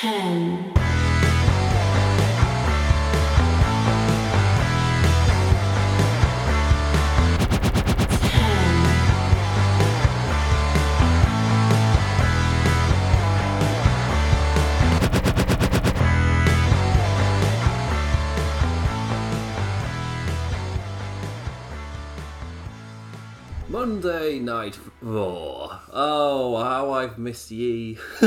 ten, Monday Night Raw. Oh, how I've missed ye.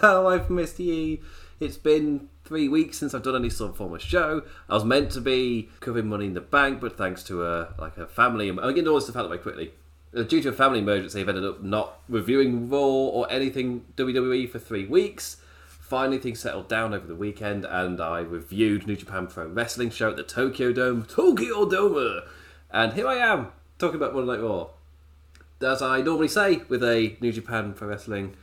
how I've missed ye. It's been three weeks since I've done any sort of form of show. I was meant to be covering Money in the Bank, but thanks to a like a family, I'm getting all this stuff out of the way quickly. Uh, Due to a family emergency, I've ended up not reviewing Raw or anything WWE for three weeks. Finally, things settled down over the weekend, and I reviewed New Japan Pro Wrestling show at the Tokyo Dome, Tokyo Dome, and here I am talking about Monday Night Raw as I normally say with a New Japan Pro Wrestling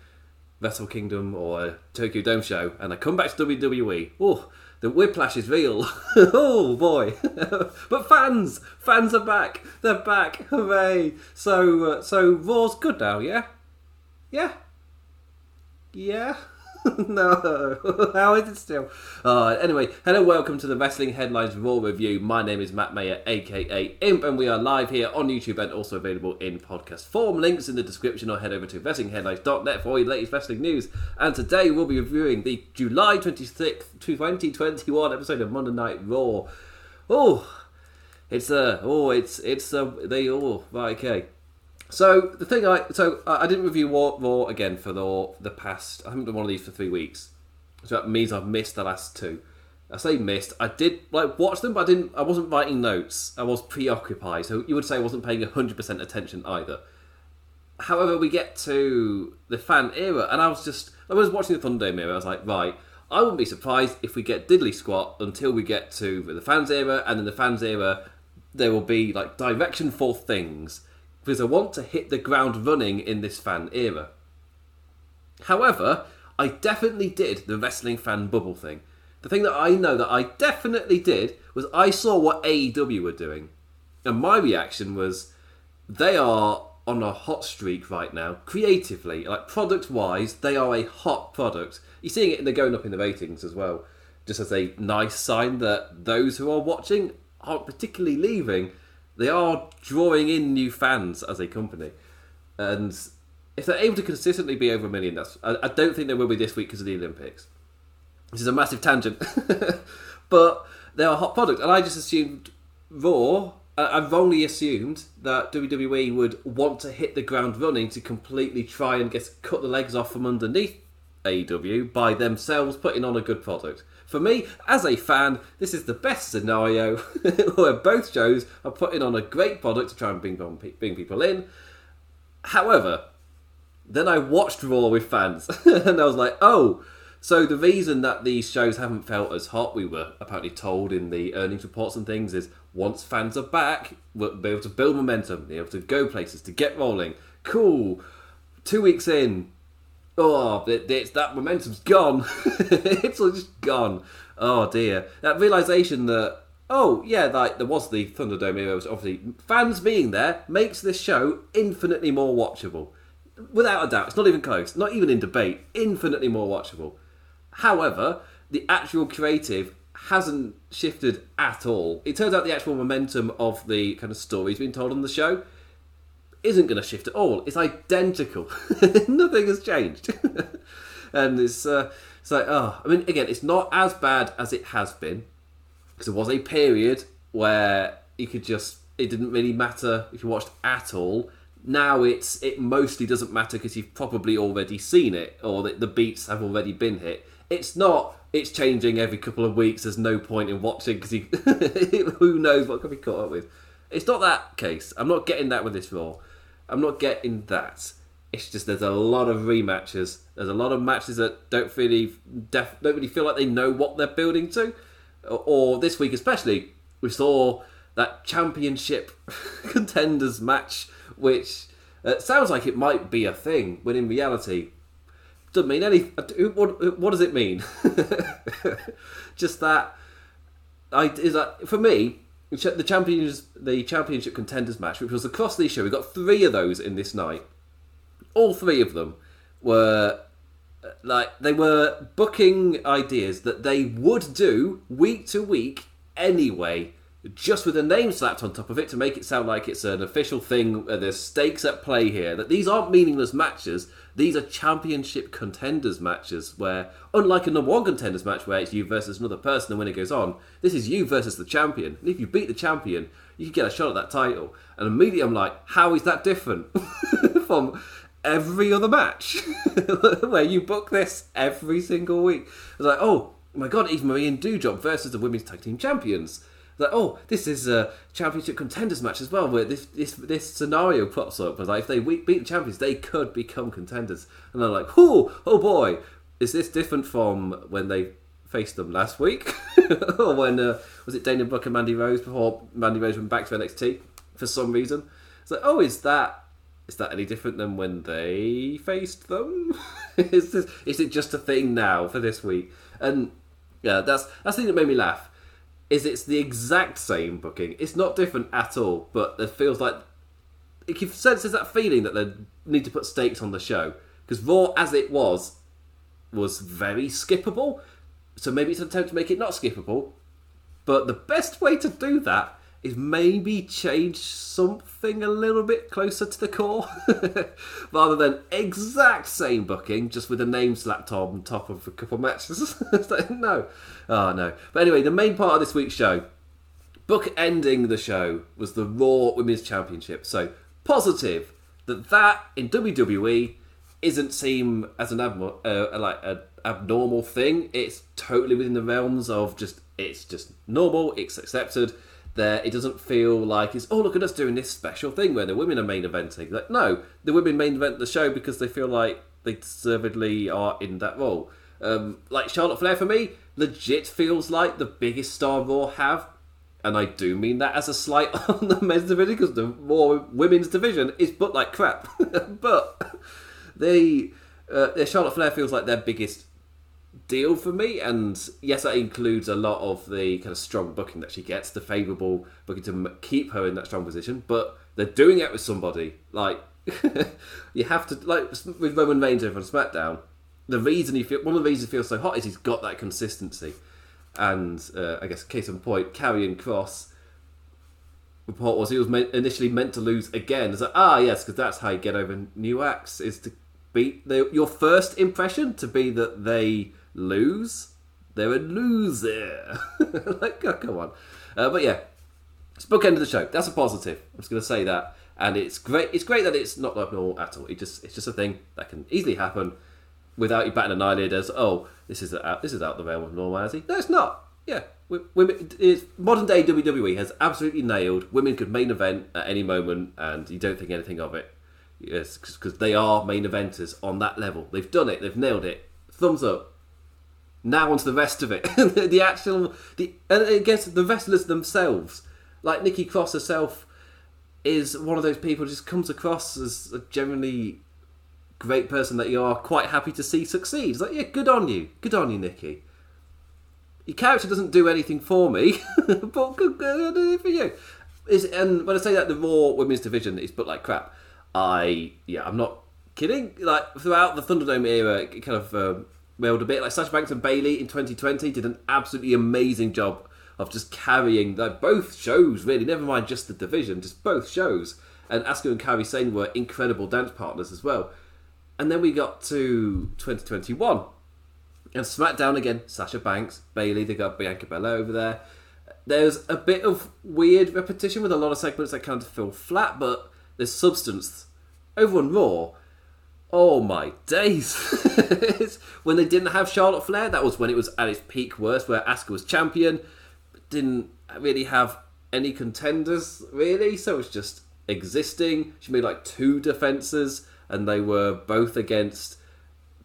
Wrestle Kingdom or a Tokyo Dome show, and I come back to WWE. Oh, the whiplash is real. oh boy! but fans, fans are back. They're back. Hooray! So, uh, so Raw's good now. Yeah, yeah, yeah. no, how is it still? Uh, anyway, hello, welcome to the Wrestling Headlines Raw Review. My name is Matt Mayer, aka Imp, and we are live here on YouTube and also available in podcast form. Links in the description or head over to WrestlingHeadlines.net for all your latest wrestling news. And today we'll be reviewing the July 26th, 2021 episode of Monday Night Raw. Oh, it's a, oh, it's, it's a, they, oh, right, okay. So the thing I so I didn't review Raw again for the the past. I haven't done one of these for three weeks, so that means I've missed the last two. I say missed. I did like watch them, but I didn't. I wasn't writing notes. I was preoccupied. So you would say I wasn't paying hundred percent attention either. However, we get to the fan era, and I was just I was watching the Thunder era. I was like, right, I wouldn't be surprised if we get Diddley Squat until we get to the fans era, and in the fans era, there will be like direction for things because I want to hit the ground running in this fan era. However, I definitely did the wrestling fan bubble thing. The thing that I know that I definitely did was I saw what AEW were doing. And my reaction was they are on a hot streak right now, creatively. Like product wise, they are a hot product. You're seeing it, they're going up in the ratings as well. Just as a nice sign that those who are watching aren't particularly leaving. They are drawing in new fans as a company. And if they're able to consistently be over a million, that's I, I don't think they will be this week because of the Olympics. This is a massive tangent, but they're a hot product, and I just assumed Raw. I wrongly assumed that WWE would want to hit the ground running to completely try and get cut the legs off from underneath AEW by themselves putting on a good product. For me, as a fan, this is the best scenario where both shows are putting on a great product to try and bring, bring people in. However, then I watched Raw with fans, and I was like, oh, so the reason that these shows haven't felt as hot, we were apparently told in the earnings reports and things, is once fans are back, we'll be able to build momentum, be able to go places, to get rolling. Cool. Two weeks in, oh, it, it's, that momentum's gone. it's all just gone. Oh dear. That realization that oh yeah, like there was the Thunderdome era, was obviously fans being there makes this show infinitely more watchable. Without a doubt, it's not even close, not even in debate. Infinitely more watchable. However, the actual creative hasn't shifted at all. It turns out the actual momentum of the kind of stories being told on the show isn't going to shift at all. It's identical. Nothing has changed. and it's, uh, it's like, oh, I mean, again, it's not as bad as it has been. Because there was a period where you could just, it didn't really matter if you watched at all. Now it's it mostly doesn't matter because you've probably already seen it or the, the beats have already been hit. It's not. It's changing every couple of weeks. There's no point in watching because who knows what could be caught up with. It's not that case. I'm not getting that with this Raw. I'm not getting that. It's just there's a lot of rematches. There's a lot of matches that don't really def- don't really feel like they know what they're building to. Or, or this week especially, we saw that championship contenders match, which uh, sounds like it might be a thing, when in reality doesn't mean any. What, what does it mean? just that. I is that for me Uh, the champions the championship contenders match, which was across the show. We got three of those in this night. All three of them were uh, like they were booking ideas that they would do week to week anyway, just with a name slapped on top of it to make it sound like it's an official thing. Uh, there's stakes at play here. That these aren't meaningless matches. These are championship contenders matches where, unlike a number one contenders match where it's you versus another person and when it goes on, this is you versus the champion. And if you beat the champion, you can get a shot at that title. And immediately I'm like, how is that different from every other match where you book this every single week? It's like, oh my god, Eva Marie and Doudrop versus the women's tag team champions. Like, oh, this is a championship contenders match as well, where this this this scenario pops up. Like, if they beat the champions, they could become contenders. And they're like, oh, oh boy, is this different from when they faced them last week, or when uh, was it Dana Brooke and Mandy Rose before Mandy Rose went back to NXT for some reason? It's like, oh, is that is that any different than when they faced them? is this, is it just a thing now for this week? And yeah, that's that's the thing that made me laugh. Is it's the exact same booking. It's not different at all, but it feels like it senses that feeling that they need to put stakes on the show because Raw as it was was very skippable. So maybe it's an attempt to make it not skippable. But the best way to do that is maybe change something a little bit closer to the core rather than exact same booking just with a name slapped on top of a couple of matches. no. Oh, no. But anyway, the main part of this week's show, book ending the show, was the Raw Women's Championship. So positive that that in WWE isn't seen as an abnormal, uh, like an abnormal thing. It's totally within the realms of just it's just normal. It's accepted there. It doesn't feel like it's oh look at us doing this special thing where the women are main eventing. Like no, the women main event the show because they feel like they deservedly are in that role. Um, like Charlotte Flair for me, legit feels like the biggest star Raw have, and I do mean that as a slight on the men's division because the Raw women's division is but like crap. but they, uh, Charlotte Flair feels like their biggest deal for me. And yes, that includes a lot of the kind of strong booking that she gets, the favourable booking to keep her in that strong position. But they're doing it with somebody like you have to like with Roman Reigns over on SmackDown. The reason he feel one of the reasons he feels so hot is he's got that consistency. And uh, I guess case in point, Karrion Kross report was he was meant, initially meant to lose again. It's like ah yes, because that's how you get over new acts is to beat the, your first impression to be that they lose. They're a loser. like, oh, come on. Uh, but yeah, it's bookend of the show. That's a positive. I'm just going to say that. And it's great. It's great that it's not like normal at all. It just it's just a thing that can easily happen without you batting an eyelid as oh this is out this is out the realm of normality. No, it's not. Yeah, women. Modern day WWE has absolutely nailed women could main event at any moment, and you don't think anything of it. Yes, because they are main eventers on that level. They've done it. They've nailed it. Thumbs up. Now onto the rest of it. the actual, the and I guess the wrestlers themselves, like Nikki Cross herself, is one of those people who just comes across as a generally great person that you are quite happy to see succeed. It's like, yeah, good on you, good on you, Nikki. Your character doesn't do anything for me, but good, good for you. Is and when I say that the Raw Women's Division is but like crap, I yeah, I'm not kidding. Like throughout the Thunderdome era, it kind of um, wailed a bit. Like Sasha Banks and Bayley in 2020 did an absolutely amazing job of just carrying like both shows. Really, never mind just the division, just both shows. And Asuka and Kairi Sane were incredible dance partners as well. And then we got to 2021. And SmackDown again, Sasha Banks, Bayley, they got Bianca Belair over there. There's a bit of weird repetition with a lot of segments that kind of feel flat, but there's substance. Over on Raw, oh my days! when they didn't have Charlotte Flair, that was when it was at its peak worst, where Asuka was champion, didn't really have any contenders really, so it was just existing. She made like two defenses, and they were both against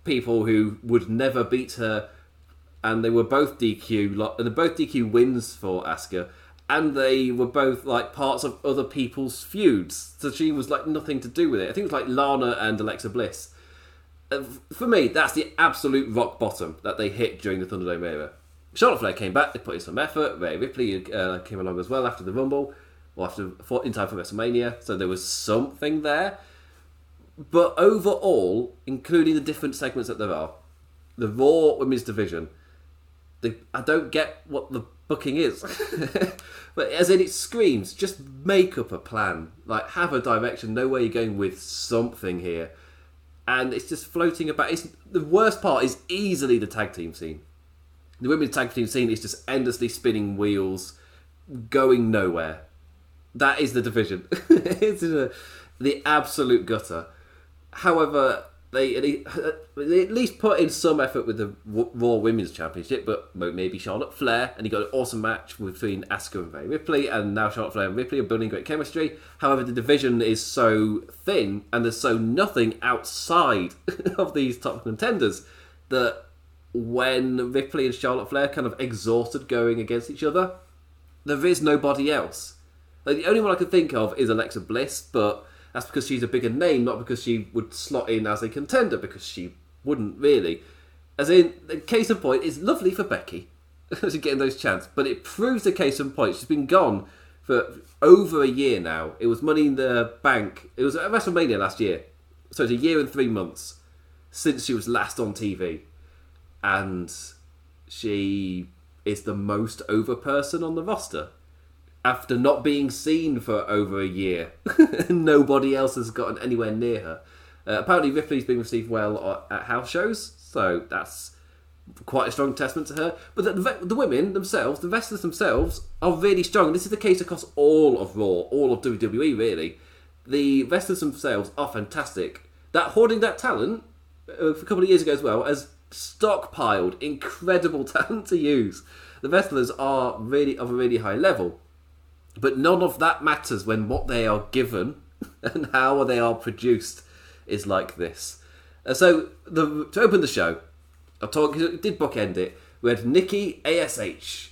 people who would never beat her, and they were both DQ. And both DQ wins for Asuka and they were both like parts of other people's feuds. So she was like nothing to do with it. I think it was like Lana and Alexa Bliss. Uh, for me, that's the absolute rock bottom that they hit during the Thunderdome era. Charlotte Flair came back, they put in some effort. Rhea Ripley uh, came along as well after the Rumble, or after in time for WrestleMania. So there was something there. But overall, including the different segments that there are, the Raw Women's Division, the, I don't get what the booking is. but as in, it screams, just make up a plan. Like, have a direction, know where you're going with something here. And it's just floating about. It's, the worst part is easily the tag team scene. The women's tag team scene is just endlessly spinning wheels, going nowhere. That is the division. it's a, the absolute gutter. However, they at least put in some effort with the Raw Women's Championship, but maybe Charlotte Flair, and he got an awesome match between Asuka and Rhea Ripley, and now Charlotte Flair and Ripley are building great chemistry. However, the division is so thin, and there's so nothing outside of these top contenders that when Ripley and Charlotte Flair kind of exhausted going against each other, there is nobody else. Like the only one I could think of is Alexa Bliss, but that's because she's a bigger name, not because she would slot in as a contender, because she wouldn't really. As in, the case in point, is lovely for Becky to getting those chances, but it proves the case in point. She's been gone for over a year now. It was Money in the Bank. It was at WrestleMania last year, so it's a year and three months since she was last on TV, and she is the most over person on the roster after not being seen for over a year. Nobody else has gotten anywhere near her. Uh, apparently, Ripley's been received well at house shows, so that's quite a strong testament to her. But the, the women themselves, the wrestlers themselves, are really strong. This is the case across all of Raw, all of WWE, really. The wrestlers themselves are fantastic. That hoarding that talent uh, a couple of years ago as well has stockpiled incredible talent to use. The wrestlers are really of a really high level. But none of that matters when what they are given and how they are produced is like this. Uh, so the, to open the show, I talk did bookend it. We had Nikki Ash,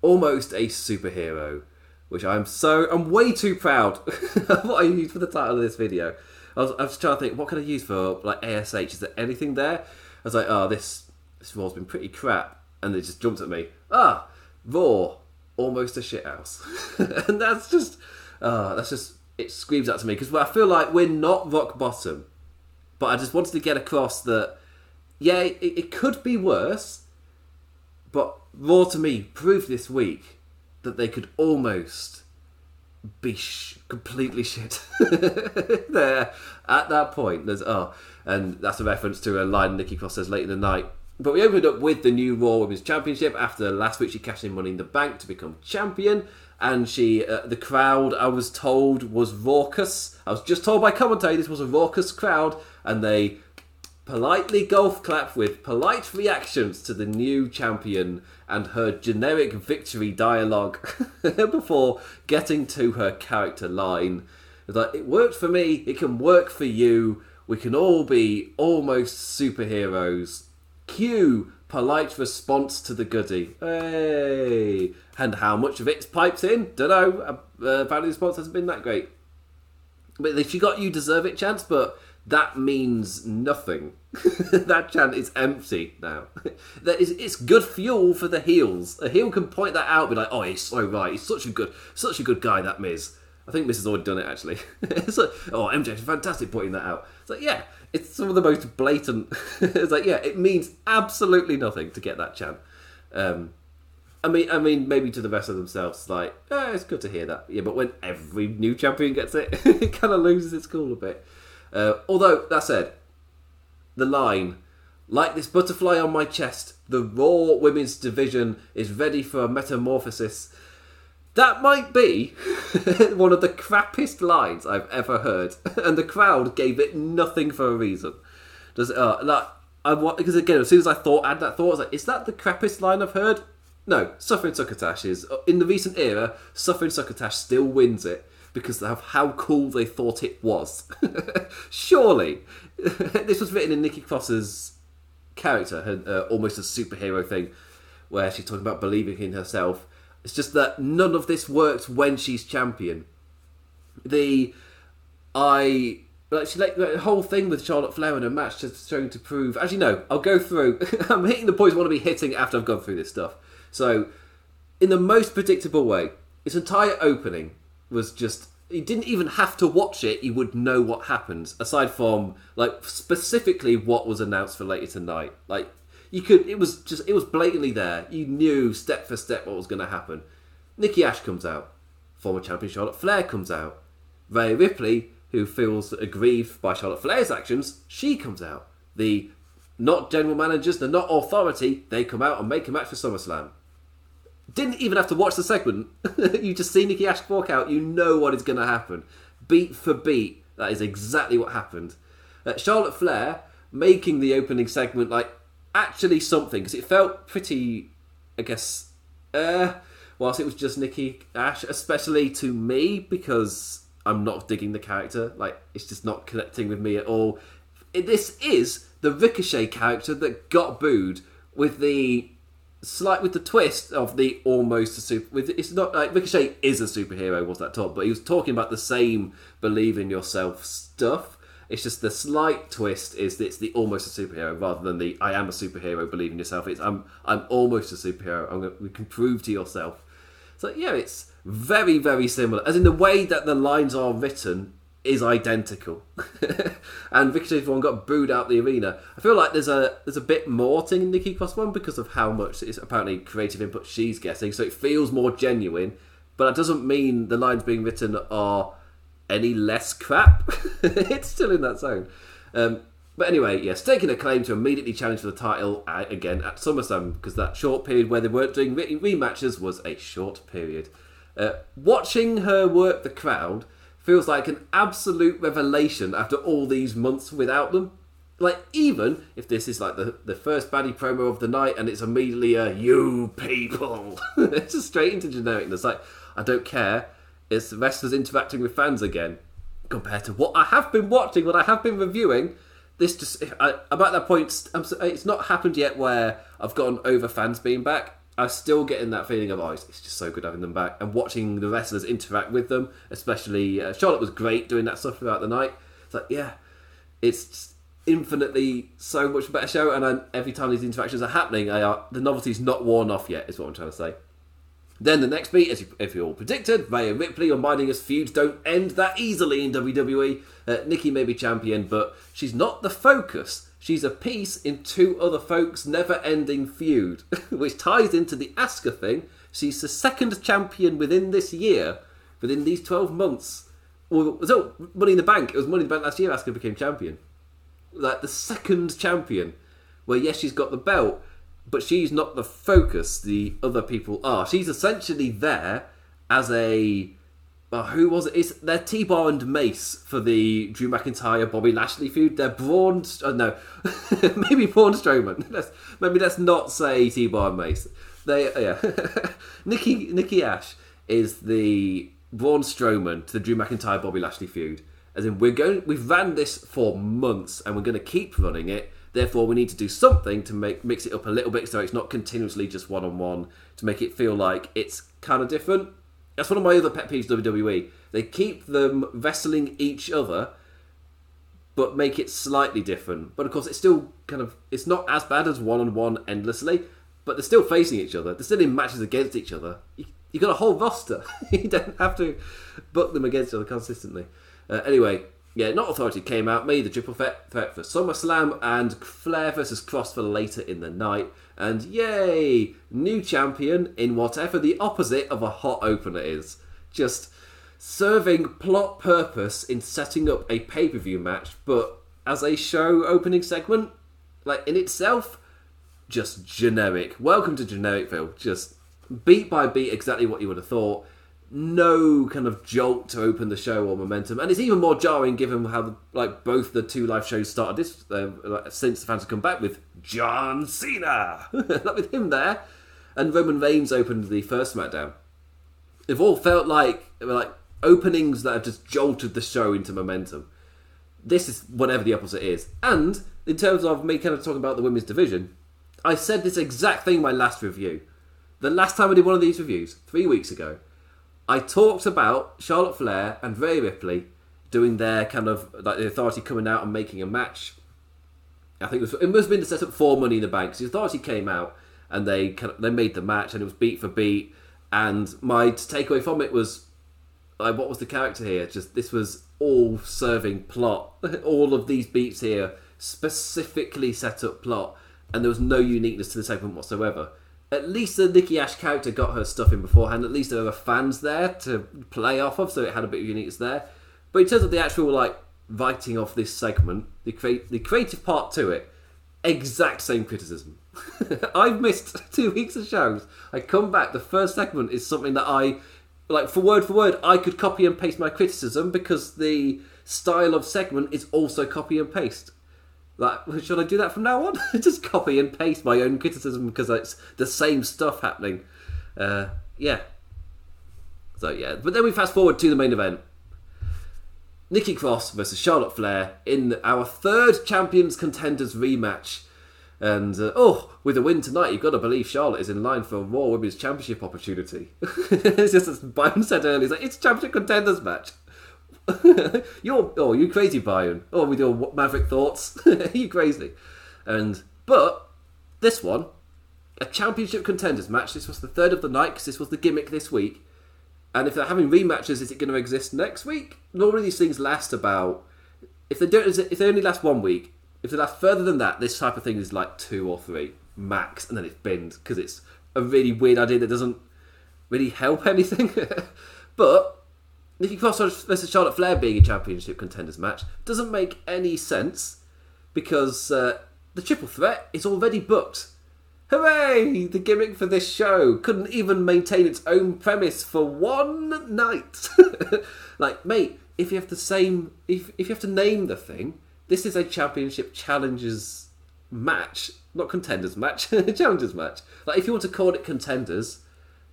almost a superhero, which I'm so I'm way too proud of what I used for the title of this video. I was, I was trying to think what can I use for like Ash. Is there anything there? I was like, oh, this this Raw's been pretty crap, and it just jumped at me. Ah, Raw almost a shit house, and that's just uh, that's just it screams out to me because I feel like we're not rock bottom, but I just wanted to get across that yeah, it, it could be worse, but Raw to me proved this week that they could almost be sh- completely shit there at that point. There's oh, and that's a reference to a line Nikki Cross says late in the night but we opened up with the new Raw Women's Championship after last week she cashed in Money in the Bank to become champion. And she, uh, the crowd, I was told, was raucous. I was just told by commentary this was a raucous crowd, and they politely golf clap with polite reactions to the new champion and her generic victory dialogue before getting to her character line. It's like, it worked for me, it can work for you. We can all be almost superheroes Cue polite response to the goody. Hey! And how much of it's pipes in? Don't know. Uh, apparently the response hasn't been that great. But if you got you deserve it chance, but that means nothing. that chant is empty now. that is, it's good fuel for the heels. A heel can point that out, be like, "Oh, he's so right. He's such a good, such a good guy." That Miz. I think Miz has already done it actually. "Oh, MJ's fantastic pointing that out." It's like, yeah, it's some of the most blatant. it's like, yeah, it means absolutely nothing to get that chant. Um, I mean, I mean, maybe to the rest of themselves, like, eh, it's good to hear that. Yeah, but when every new champion gets it, it kind of loses its cool a bit. Uh, although that said, the line, like this butterfly on my chest, the Raw Women's Division is ready for a metamorphosis. That might be one of the crappiest lines I've ever heard, and the crowd gave it nothing for a reason. Does uh, like I because again, as soon as I thought had that thought, I was like, is that the crappiest line I've heard? No, Suffering Succotash is in the recent era. Suffering Succotash still wins it because of how cool they thought it was. Surely, this was written in Nikki Cross's character, her, uh, almost a superhero thing, where she's talking about believing in herself it's just that none of this works when she's champion. The I like she like the whole thing with Charlotte Flair in a match just trying to prove. As you know, I'll go through. I'm hitting the points I want to be hitting after I've gone through this stuff. So, in the most predictable way, its entire opening was just. You didn't even have to watch it; you would know what happens. Aside from like specifically what was announced for later tonight, like You could. It was just. It was blatantly there. You knew step for step what was going to happen. Nikki Ash comes out. Former champion Charlotte Flair comes out. Rhea Ripley, who feels aggrieved by Charlotte Flair's actions, she comes out. The not general managers, the not authority, they come out and make a match for SummerSlam. Didn't even have to watch the segment. you just see Nikki Ash walk out. You know what is going to happen. Beat for beat, that is exactly what happened. Uh, Charlotte Flair making the opening segment like actually something because it felt pretty, I guess, uh, whilst it was just Nikki Ash, especially to me because I'm not digging the character. Like it's just not connecting with me at all. This is the Ricochet character that got booed with the slight with the twist of the almost a super. With it's not like Ricochet is a superhero, was that top? But he was talking about the same believe in yourself stuff. It's just the slight twist is that it's the almost a superhero rather than the I am a superhero, believe in yourself. It's I'm I'm almost a superhero. I'm gonna, we can prove to yourself. So yeah, it's very very similar. As in the way that the lines are written is identical. and Ricochet's one got booed out the arena. I feel like there's a there's a bit more to Nikki Cross one because of how much it's apparently creative input she's getting, so it feels more genuine. But that doesn't mean the lines being written are any less crap. it's still in that zone. Um, but anyway, yes, taking a claim to immediately challenge for the title uh, again at SummerSlam because that short period where they weren't doing re- rematches was a short period. Uh, watching her work the crowd feels like an absolute revelation after all these months without them. Like, even if this is like the, the first baddie promo of the night and it's immediately a you people, it's just straight into genericness. Like, I don't care. It's wrestlers interacting with fans again. Compared to what I have been watching, what I have been reviewing, this just I, about that point. it's not happened yet where I've gotten over fans being back. I'm still getting that feeling of oh, it's, just so good having them back and watching the wrestlers interact with them. Especially uh, Charlotte was great doing that stuff throughout the night. It's like yeah, it's infinitely so much better show. And I, every time these interactions are happening, I the novelty's not worn off yet. Is what I'm trying to say. Then the next beat, as if you all predicted, Rhea Ripley reminding us feuds don't end that easily in WWE. Uh, Nikki may be champion, but she's not the focus. She's a piece in two other folks' never-ending feud, which ties into the Asuka thing. She's the second champion within this year, within these 12 months. Well, so Money in the Bank. It was Money in the Bank last year. Asuka became champion, like the second champion. Where yes, she's got the belt, but she's not the focus. The other people are. She's essentially there as a. Oh, who was it? It's, they're T Bar and Mace for the Drew McIntyre Bobby Lashley feud. They're Braun. Uh, no, maybe Braun Strowman. Let's, maybe let's not say T Bar and Mace. They yeah. Nikki Nikki Ash is the Braun Strowman to the Drew McIntyre Bobby Lashley feud. As in, we're going. We've ran this for months, and we're going to keep running it Therefore, we need to do something to make mix it up a little bit so it's not continuously just one on one to make it feel like it's kind of different. That's one of my other pet peeves. WWE they keep them wrestling each other, but make it slightly different. But of course, it's still kind of it's not as bad as one on one endlessly. But they're still facing each other. They're still in matches against each other. You, you got a whole roster. you don't have to book them against each other consistently. Uh, anyway, yeah, Not Authority came out, made the triple threat for SummerSlam and Flair versus Cross for later in the night. And yay, new champion in whatever the opposite of a hot opener is. Just serving plot purpose in setting up a pay per view match, but as a show opening segment, like in itself, just generic. Welcome to Genericville. Just beat by beat, exactly what you would have thought no kind of jolt to open the show or momentum, and it's even more jarring given how like both the two live shows started this uh, since the fans have come back with John Cena, like with him there, and Roman Reigns opened the first SmackDown. They've all felt like like openings that have just jolted the show into momentum. This is whatever the opposite is, and in terms of me kind of talking about the women's division, I said this exact thing in my last review. The last time I did one of these reviews, three weeks ago, I talked about Charlotte Flair and Rhea Ripley doing their kind of like the authority coming out and making a match. I think it, was, it must have been the setup for Money in the Bank. the authority came out and they kind of, they made the match and it was beat for beat. And my takeaway from it was like, what was the character here? Just this was all serving plot. all of these beats here specifically set up plot. and there was no uniqueness to the segment whatsoever. At least the Nikki Ash character got her stuff in beforehand. At least there were fans there to play off of, so it had a bit of uniqueness there. But in terms of the actual like writing off this segment, the crea- the creative part to it, exact same criticism. I've missed two weeks of shows. I come back. The first segment is something that I like for word for word. I could copy and paste my criticism because the style of segment is also copy and paste. Like, should I do that from now on? Just copy and paste my own criticism because it's the same stuff happening. Uh, yeah. So yeah, but then we fast forward to the main event. Nikki Cross versus Charlotte Flair in our third Champions Contenders rematch. And uh, oh, with a win tonight, you've got to believe Charlotte is in line for a Raw Women's Championship opportunity. it's just as Byron said earlier, it's like it's Championship Contenders match. you're oh, you crazy, Byron. Oh, with your maverick thoughts, you crazy. And but this one, a Championship Contenders match. This was the third of the night because this was the gimmick this week. And if they're having rematches, is it going to exist next week? Normally, these things last about. If they don't, if they only last one week, if they last further than that, this type of thing is like two or three max, and then it's binned because it's a really weird idea that doesn't really help anything. but Nikki Cross over versus Charlotte Flair being a championship contenders match doesn't make any sense because uh, the triple threat is already booked. Hooray! The gimmick for this show couldn't even maintain its own premise for one night. like, mate, if you have the same, if if you have to name the thing, this is a championship challengers match, not contenders match, challengers match. Like, if you want to call it contenders,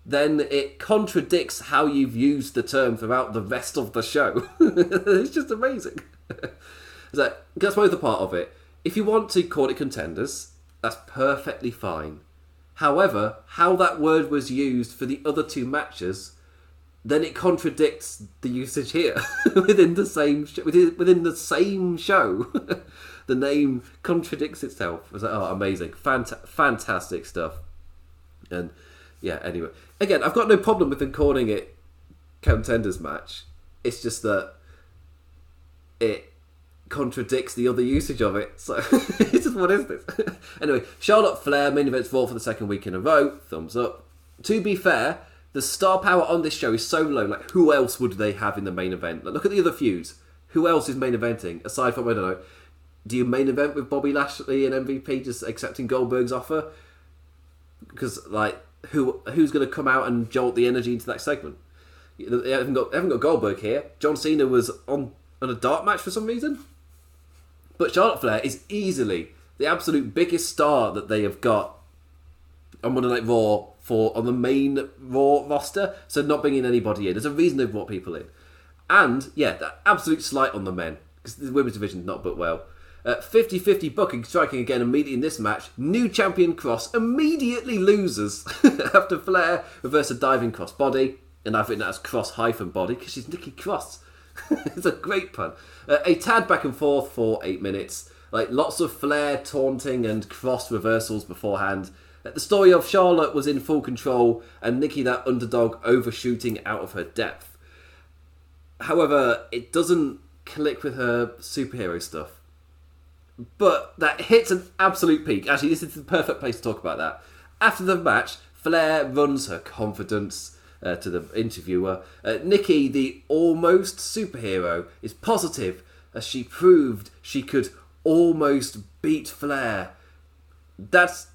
then it contradicts how you've used the term throughout the rest of the show. it's just amazing. so that's both a part of it. If you want to call it contenders, that's perfectly fine. However, how that word was used for the other two matches, then it contradicts the usage here within the same sh- within, within the same show. the name contradicts itself. It's like, oh, amazing, Fant- fantastic stuff. And yeah, anyway, again, I've got no problem with them calling it contenders match. It's just that it contradicts the other usage of it. So it's just what is this? anyway, Charlotte Flair main event Raw for the second week in a row. Thumbs up. To be fair, the star power on this show is so low. Like, who else would they have in the main event? Like, look at the other feuds. Who else is main eventing aside from I don't know? Do you main event with Bobby Lashley and MVP just accepting Goldberg's offer? Because like, who who's going to come out and jolt the energy into that segment? They haven't got, they haven't got Goldberg here. John Cena was on on a dark match for some reason. But Charlotte Flair is easily the absolute biggest star that they have got on Monday Night Raw for on the main Raw roster. So not bringing anybody in. There's a reason they've brought people in. And yeah, that absolute slight on the men because the women's division not booked well. 50 uh, 50 booking, striking again immediately in this match. New champion Cross immediately loses after Flair reverse a diving cross body. And I've written that as cross hyphen body because she's Nikki Cross. it's a great pun. Uh, a tad back and forth for eight minutes. Like lots of Flair taunting and cross reversals beforehand. The story of Charlotte was in full control and Nikki, that underdog, overshooting out of her depth. However, it doesn't click with her superhero stuff. But that hits an absolute peak. Actually, this is the perfect place to talk about that. After the match, Flair runs her confidence uh, to the interviewer. Uh, Nikki, the almost superhero, is positive as she proved she could almost beat Flair. That's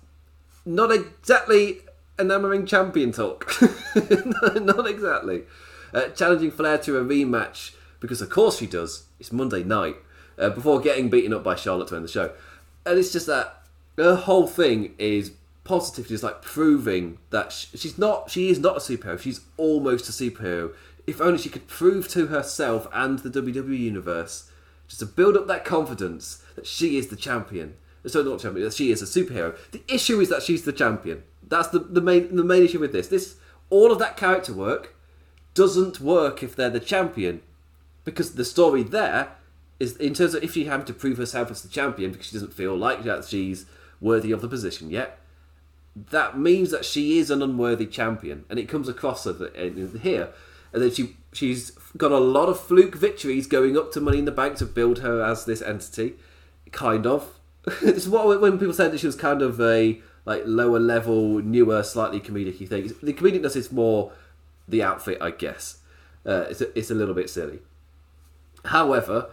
not exactly enamoring champion talk. not exactly. Uh, challenging Flair to a rematch because, of course, she does. It's Monday night uh, before getting beaten up by Charlotte to end the show. And it's just that her whole thing is positive, just like proving that she's not, she is not a superhero. She's almost a superhero. If only she could prove to herself and the WWE universe, just to build up that confidence that she is the champion. So not champion, that she is a superhero. The issue is that she's the champion. That's the, the main the main issue with this. This all of that character work doesn't work if they're the champion, because the story there is in terms of if she having to prove herself as the champion because she doesn't feel like that she's worthy of the position yet. That means that she is an unworthy champion, and it comes across here. And then she she's got a lot of fluke victories going up to Money in the Bank to build her as this entity, kind of. is what when people said that she was kind of a like lower level, newer, slightly comedic thing. The comedicness is more the outfit, I guess. Uh, it's a, it's a little bit silly. However,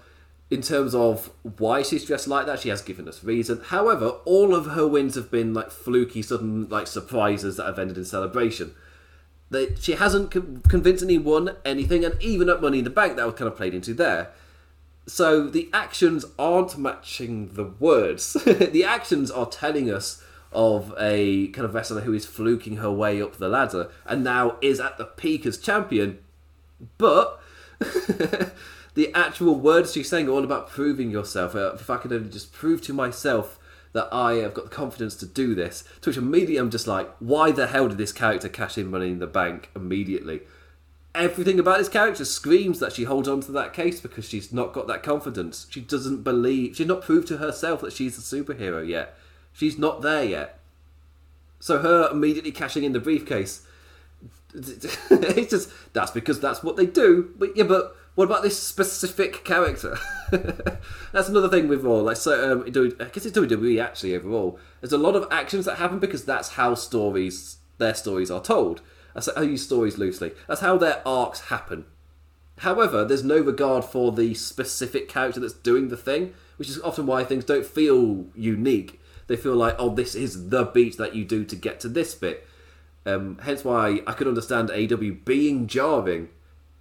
in terms of why she's dressed like that, she has given us reason. However, all of her wins have been like fluky, sudden like surprises that have ended in celebration. That she hasn't con- convincingly won anything, and even at Money in the Bank, that was kind of played into there. So the actions aren't matching the words. the actions are telling us of a kind of wrestler who is fluking her way up the ladder and now is at the peak as champion. But the actual words she's saying are all about proving yourself. Uh, if I could only just prove to myself that I have got the confidence to do this, to which immediately I'm just like, why the hell did this character cash in money in the bank immediately? Everything about this character screams that she holds on to that case because she's not got that confidence. She doesn't believe, she's not proved to herself that she's a superhero yet. She's not there yet. So her immediately cashing in the briefcase, it's just that's because that's what they do. But yeah, but what about this specific character? that's another thing with Raw. Like so, um, I guess it's WWE actually overall. There's a lot of actions that happen because that's how stories, their stories are told. I use stories loosely. That's how their arcs happen. However, there's no regard for the specific character that's doing the thing, which is often why things don't feel unique they feel like, oh, this is the beat that you do to get to this bit. Um, hence why I could understand AW being jarring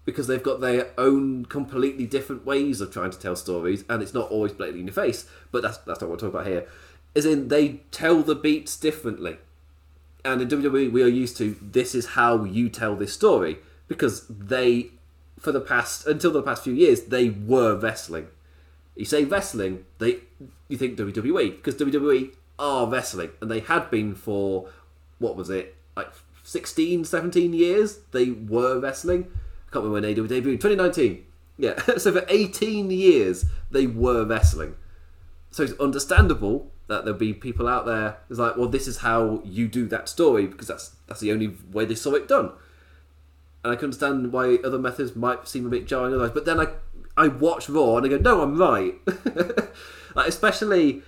because they've got their own completely different ways of trying to tell stories, and it's not always blatantly in your face. But that's that's not what I'm talking about here. Is in they tell the beats differently, and in WWE we are used to this is how you tell this story because they, for the past until the past few years, they were wrestling. You say wrestling, they you think WWE because WWE are wrestling and they had been for what was it like 16, 17 years they were wrestling. Can't remember when they debuted. 2019. Yeah, so for 18 years they were wrestling. So it's understandable that there'll be people out there who's like, well, this is how you do that story because that's that's the only way they saw it done. And I can understand why other methods might seem a bit jarring otherwise. But then I I watch Raw and I go, no, I'm right. like especially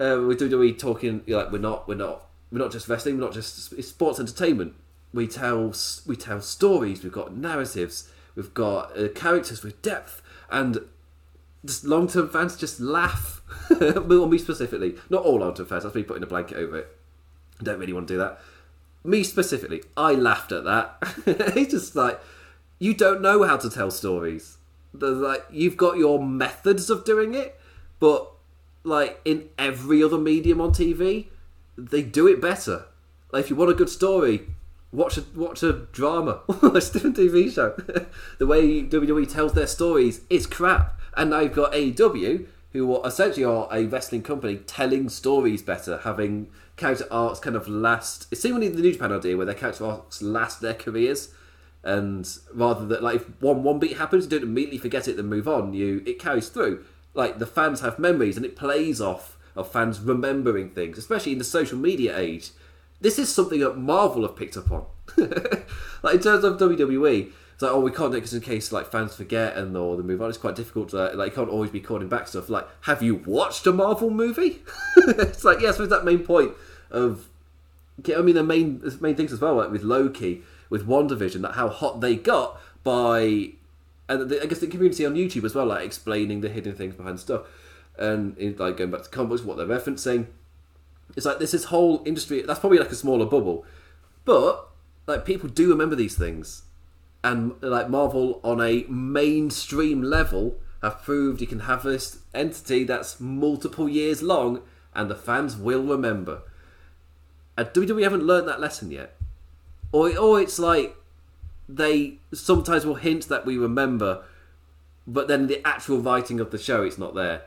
uh, with WWE talking like we're not we're not we're not just wrestling, we're not just it's sports entertainment. We tell we tell stories. We've got narratives. We've got uh, characters with depth, and just long term fans just laugh. well, me specifically, not all long term fans. That's me putting a blanket over it. I don't really want to do that. Me specifically, I laughed at that. it's just like you don't know how to tell stories. Like you've got your methods of doing it, but like in every other medium on TV, they do it better. Like if you want a good story, watch a watch a drama, a different TV show. the way WWE tells their stories is crap, and now you've got AEW, who essentially are a wrestling company telling stories better, having character arcs kind of last. It's similarly the New Japan idea where their character arcs last their careers, and rather than like if one one beat happens, you don't immediately forget it, then move on. You it carries through like the fans have memories and it plays off of fans remembering things, especially in the social media age. This is something that Marvel have picked up on. like in terms of WWE, it's like oh we can't do it because in case like fans forget and or the move on. It's quite difficult to like you can't always be calling back stuff. Like have you watched a Marvel movie? it's like yes, with that main point of I mean the main the main things as well like with Loki with WandaVision that how hot they got by and the, I guess the community on YouTube as well, like explaining the hidden things behind stuff, and like going back to comics, what they're referencing. It's like this is whole industry. That's probably like a smaller bubble, but like people do remember these things, and like Marvel on a mainstream level have proved you can have this entity that's multiple years long, and the fans will remember. And WWE haven't learned that lesson yet, or or it's like they sometimes will hint that we remember, but then the actual writing of the show, it's not there.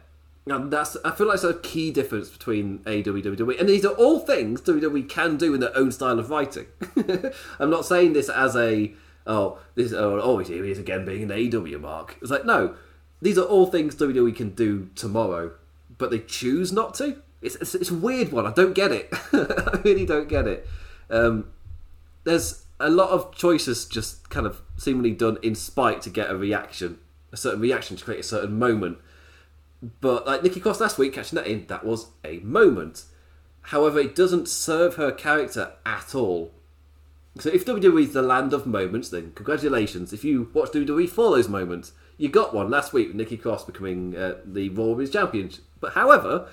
And that's I feel like that's a key difference between AEW and these are all things WWE can do in their own style of writing. I'm not saying this as a oh this oh, oh here he is again being an AEW mark. It's like no, these are all things WWE can do tomorrow, but they choose not to. It's it's, it's a weird one. I don't get it. I really don't get it. Um, there's a lot of choices just kind of seemingly done in spite to get a reaction, a certain reaction to create a certain moment. But like Nikki Cross last week, catching that in, that was a moment. However, it doesn't serve her character at all. So if WWE is the land of moments, then congratulations. If you watch WWE for those moments, you got one last week with Nikki Cross becoming uh, the Raw Women's Champion. But however,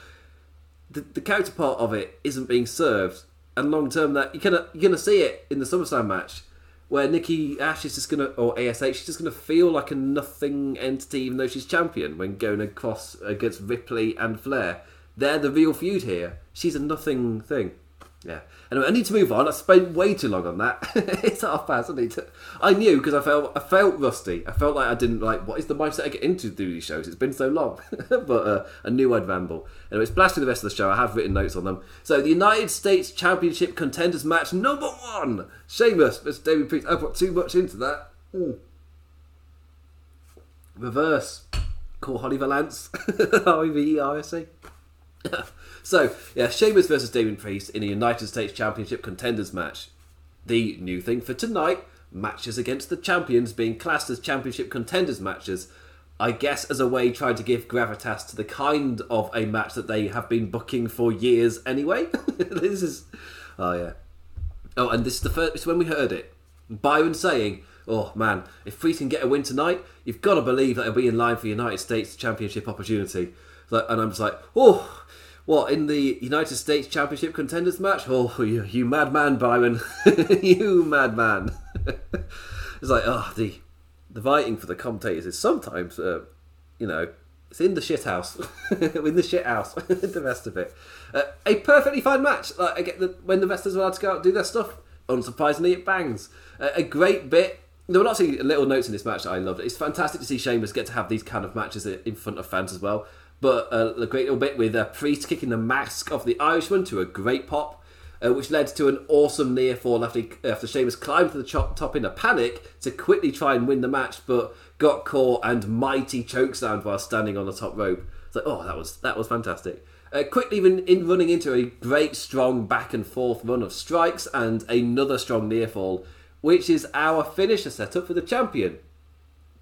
the, the character part of it isn't being served, and long term that you're gonna you're gonna see it in the SummerSlam match where Nikki Ash is just gonna or ASH she's just gonna feel like a nothing entity even though she's champion when going across against Ripley and Flair. They're the real feud here. She's a nothing thing. Yeah. Anyway, I need to move on. I spent way too long on that. it's half past. I need to. I knew because I felt I felt rusty. I felt like I didn't like. What is the mindset I get into these shows? It's been so long, but uh, I knew I'd ramble. Anyway, it's blasting the rest of the show. I have written notes on them. So the United States Championship contenders match number one: Sheamus versus David Priest. I put too much into that. Reverse. Call Holly Valance. R E V E R S E. So, yeah, Sheamus versus Damien Priest in a United States Championship contenders match. The new thing for tonight matches against the champions being classed as championship contenders matches. I guess as a way trying to give gravitas to the kind of a match that they have been booking for years anyway. this is. Oh, yeah. Oh, and this is the first. It's when we heard it. Byron saying, Oh man, if Priest can get a win tonight, you've got to believe that he'll be in line for the United States Championship opportunity. And I'm just like, oh, what in the United States Championship contenders match? Oh, you, you madman, Byron! you madman! it's like, oh, the the fighting for the commentators is sometimes, uh, you know, it's in the shit house, in the shit house, the rest of it. Uh, a perfectly fine match. Like I get the when the wrestlers are allowed to go out and do their stuff. Unsurprisingly, it bangs. Uh, a great bit. There were lots of little notes in this match that I loved. It's fantastic to see Sheamus get to have these kind of matches in front of fans as well. But uh, a great little bit with a Priest kicking the mask off the Irishman to a great pop, uh, which led to an awesome near fall after, after Sheamus climbed to the top top in a panic to quickly try and win the match, but got caught and mighty chokeslammed while standing on the top rope. It's like, oh, that was that was fantastic. Uh, quickly in, in running into a great strong back and forth run of strikes and another strong near fall, which is our finisher setup for the champion.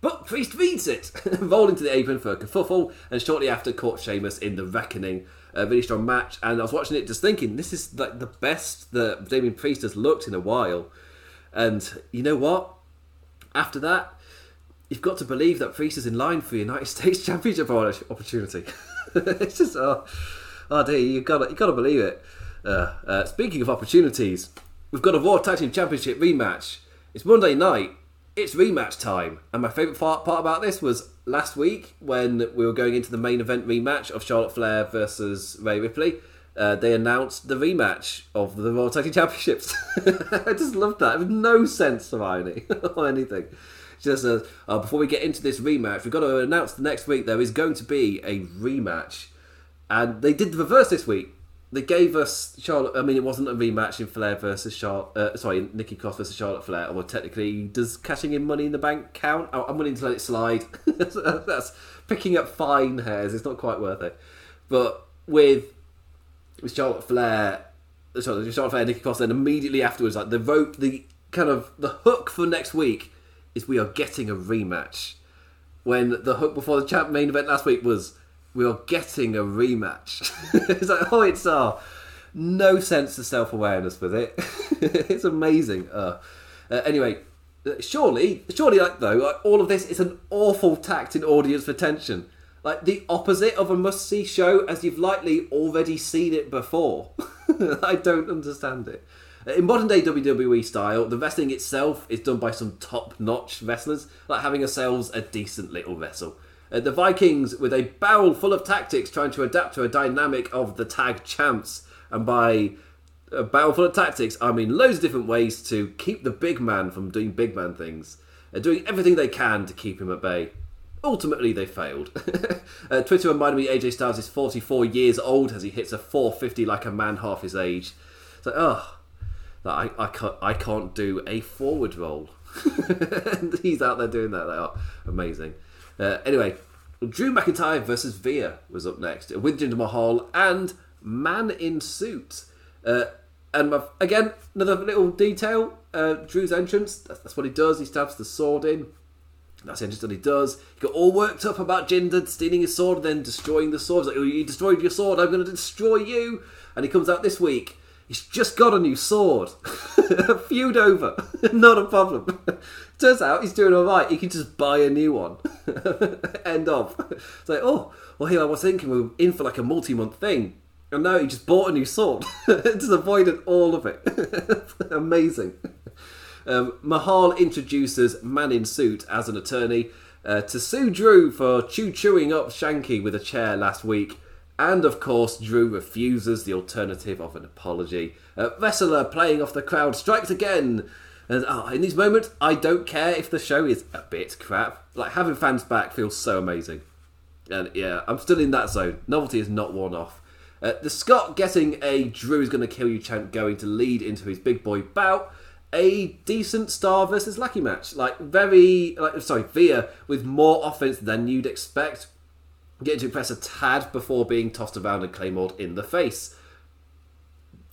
But Priest reads it, rolled into the apron for a kerfuffle, and shortly after caught Sheamus in the Reckoning. A really strong match, and I was watching it just thinking, this is like the best that Damien Priest has looked in a while. And you know what? After that, you've got to believe that Priest is in line for the United States Championship opportunity. it's just, oh, oh dear, you got you got to believe it. Uh, uh, speaking of opportunities, we've got a Raw Tag Team Championship rematch. It's Monday night, it's rematch time. And my favourite part, part about this was last week when we were going into the main event rematch of Charlotte Flair versus Rhea Ripley. Uh, they announced the rematch of the Raw Tag Team Championships. I just loved that. It was no sense of irony or anything. Just uh, uh, before we get into this rematch, we've got to announce the next week there is going to be a rematch. And they did the reverse this week they gave us Charlotte. I mean, it wasn't a rematch in Flair versus Charlotte. Uh, sorry, Nikki Cross versus Charlotte Flair. Well, technically, does cashing in Money in the Bank count? I'm willing to let it slide. That's picking up fine hairs. It's not quite worth it. But with with Charlotte Flair, sorry, Charlotte Flair, Nikki Cross, then immediately afterwards, like the rope, the kind of the hook for next week is we are getting a rematch. When the hook before the champ main event last week was we are getting a rematch. it's like, oh, it's uh, no sense of self awareness with it. it's amazing. Uh, uh, anyway, uh, surely, surely, like though, like, all of this is an awful tact in audience retention. Like the opposite of a must see show, as you've likely already seen it before. I don't understand it. Uh, in modern day WWE style, the wrestling itself is done by some top notch wrestlers, like having yourselves a decent little wrestle. Uh, the Vikings, with a barrel full of tactics, trying to adapt to a dynamic of the tag champs. And by a barrel full of tactics, I mean loads of different ways to keep the big man from doing big man things. Uh, doing everything they can to keep him at bay. Ultimately, they failed. uh, Twitter reminded me AJ Styles is 44 years old as he hits a 450 like a man half his age. It's like, oh, I, I, can't, I can't do a forward roll. he's out there doing that. They are amazing. Uh, anyway, Drew McIntyre versus Veer was up next with Jinder Mahal and Man in Suit. Uh, and again, another little detail uh, Drew's entrance, that's, that's, what he does. He stabs the sword in. That's interesting. He does. He got all worked up about Jinder stealing his sword, and then destroying the sword. He's like, oh, you destroyed your sword. I'm going to destroy you. And he comes out this week. He's just got a new sword. Feud over. Not a problem. Turns out he's doing all right. He can just buy a new one. End of. It's like, oh, well, here I was thinking we were in for like a multi-month thing. And now he just bought a new sword. Just avoided all of it. Amazing. Um, Mahal introduces Man in Suit as an attorney uh, to sue Drew for chew chewing up Shanky with a chair last week. And of course, Drew refuses the alternative of an apology. Uh, wrestler playing off the crowd strikes again. And oh, in these moments, I don't care if the show is a bit crap. Like having fans back feels so amazing. And yeah, I'm still in that zone. Novelty is not worn off. Uh, the Scot getting a Drew is going to kill you chant going to lead into his big boy bout a decent star versus Lucky match. Like very, like sorry, Veer with more offense than you'd expect. Getting to impress a tad before being tossed around and claymored in the face.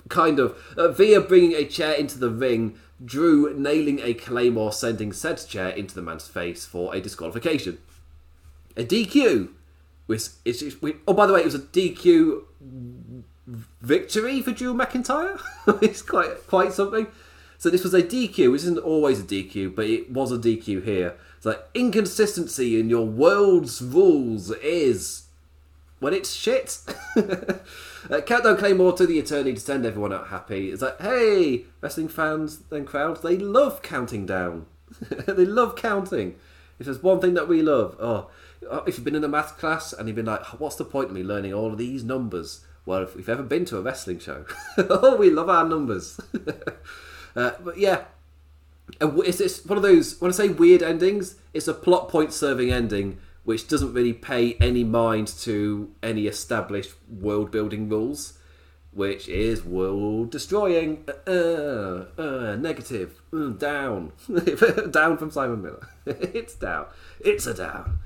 Kind of. Uh, Veer bringing a chair into the ring. Drew nailing a claymore, sending said chair into the man's face for a disqualification. A DQ. Which is, oh, by the way, it was a DQ victory for Drew McIntyre. it's quite quite something. So this was a DQ, which isn't always a DQ, but it was a DQ here. Like inconsistency in your world's rules is when it's shit. uh, Countdown Claymore to the attorney to send everyone out happy. It's like, hey, wrestling fans and crowds, they love counting down. they love counting. If there's one thing that we love, oh, oh, if you've been in a math class and you've been like, what's the point of me learning all of these numbers? Well, if you've ever been to a wrestling show, oh, we love our numbers. Uh, but yeah, it's, it's one of those. When I say weird endings, it's a plot point serving ending which doesn't really pay any mind to any established world building rules, which is world destroying. Uh, uh, negative. Mm, down. down from Simon Miller. it's down. It's a down.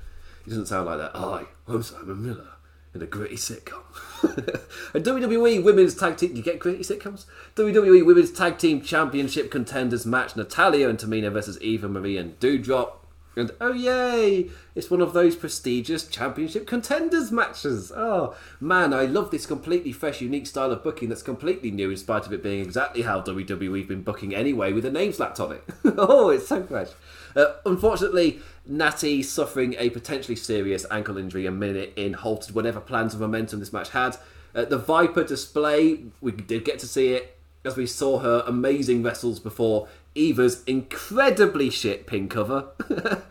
He doesn't sound like that. Hi, I'm Simon Miller in a gritty sitcom. and WWE Women's Tag Team, you get gritty sitcoms? WWE Women's Tag Team Championship contenders match Natalya and Tamina versus Eva Marie and Doudrop. And oh yay! It's one of those prestigious championship contenders matches. Oh man, I love this completely fresh, unique style of booking that's completely new in spite of it being exactly how WWE've been booking anyway, with a name slapped on it. oh, it's so fresh. Uh, unfortunately, Natty suffering a potentially serious ankle injury a minute in halted whatever plans of momentum this match had. Uh, the Viper display, we did get to see it as we saw her amazing wrestles before Eva's incredibly shit pin cover.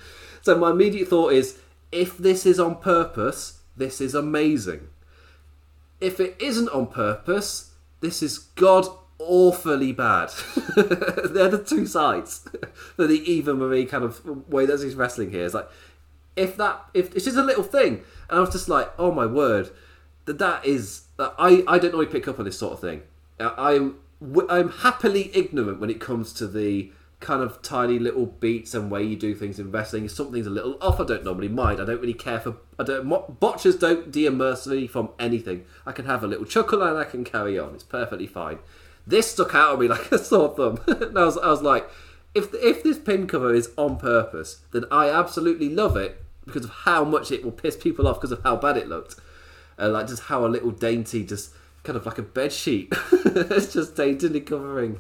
so my immediate thought is if this is on purpose, this is amazing. If it isn't on purpose, this is god awfully bad. They're the two sides the Eva Marie kind of way that he's wrestling here. It's like if that if it's just a little thing, and I was just like, oh my word, that that is I I don't really pick up on this sort of thing. I'm I'm happily ignorant when it comes to the kind of tiny little beats and way you do things in wrestling. If something's a little off, I don't normally mind. I don't really care for. I don't. Botchers don't de-immerse me from anything. I can have a little chuckle and I can carry on. It's perfectly fine. This stuck out on me like a sore thumb. and I was, I was like, if if this pin cover is on purpose, then I absolutely love it because of how much it will piss people off because of how bad it looked, uh, like just how a little dainty, just kind of like a bed sheet, it's just daintily covering.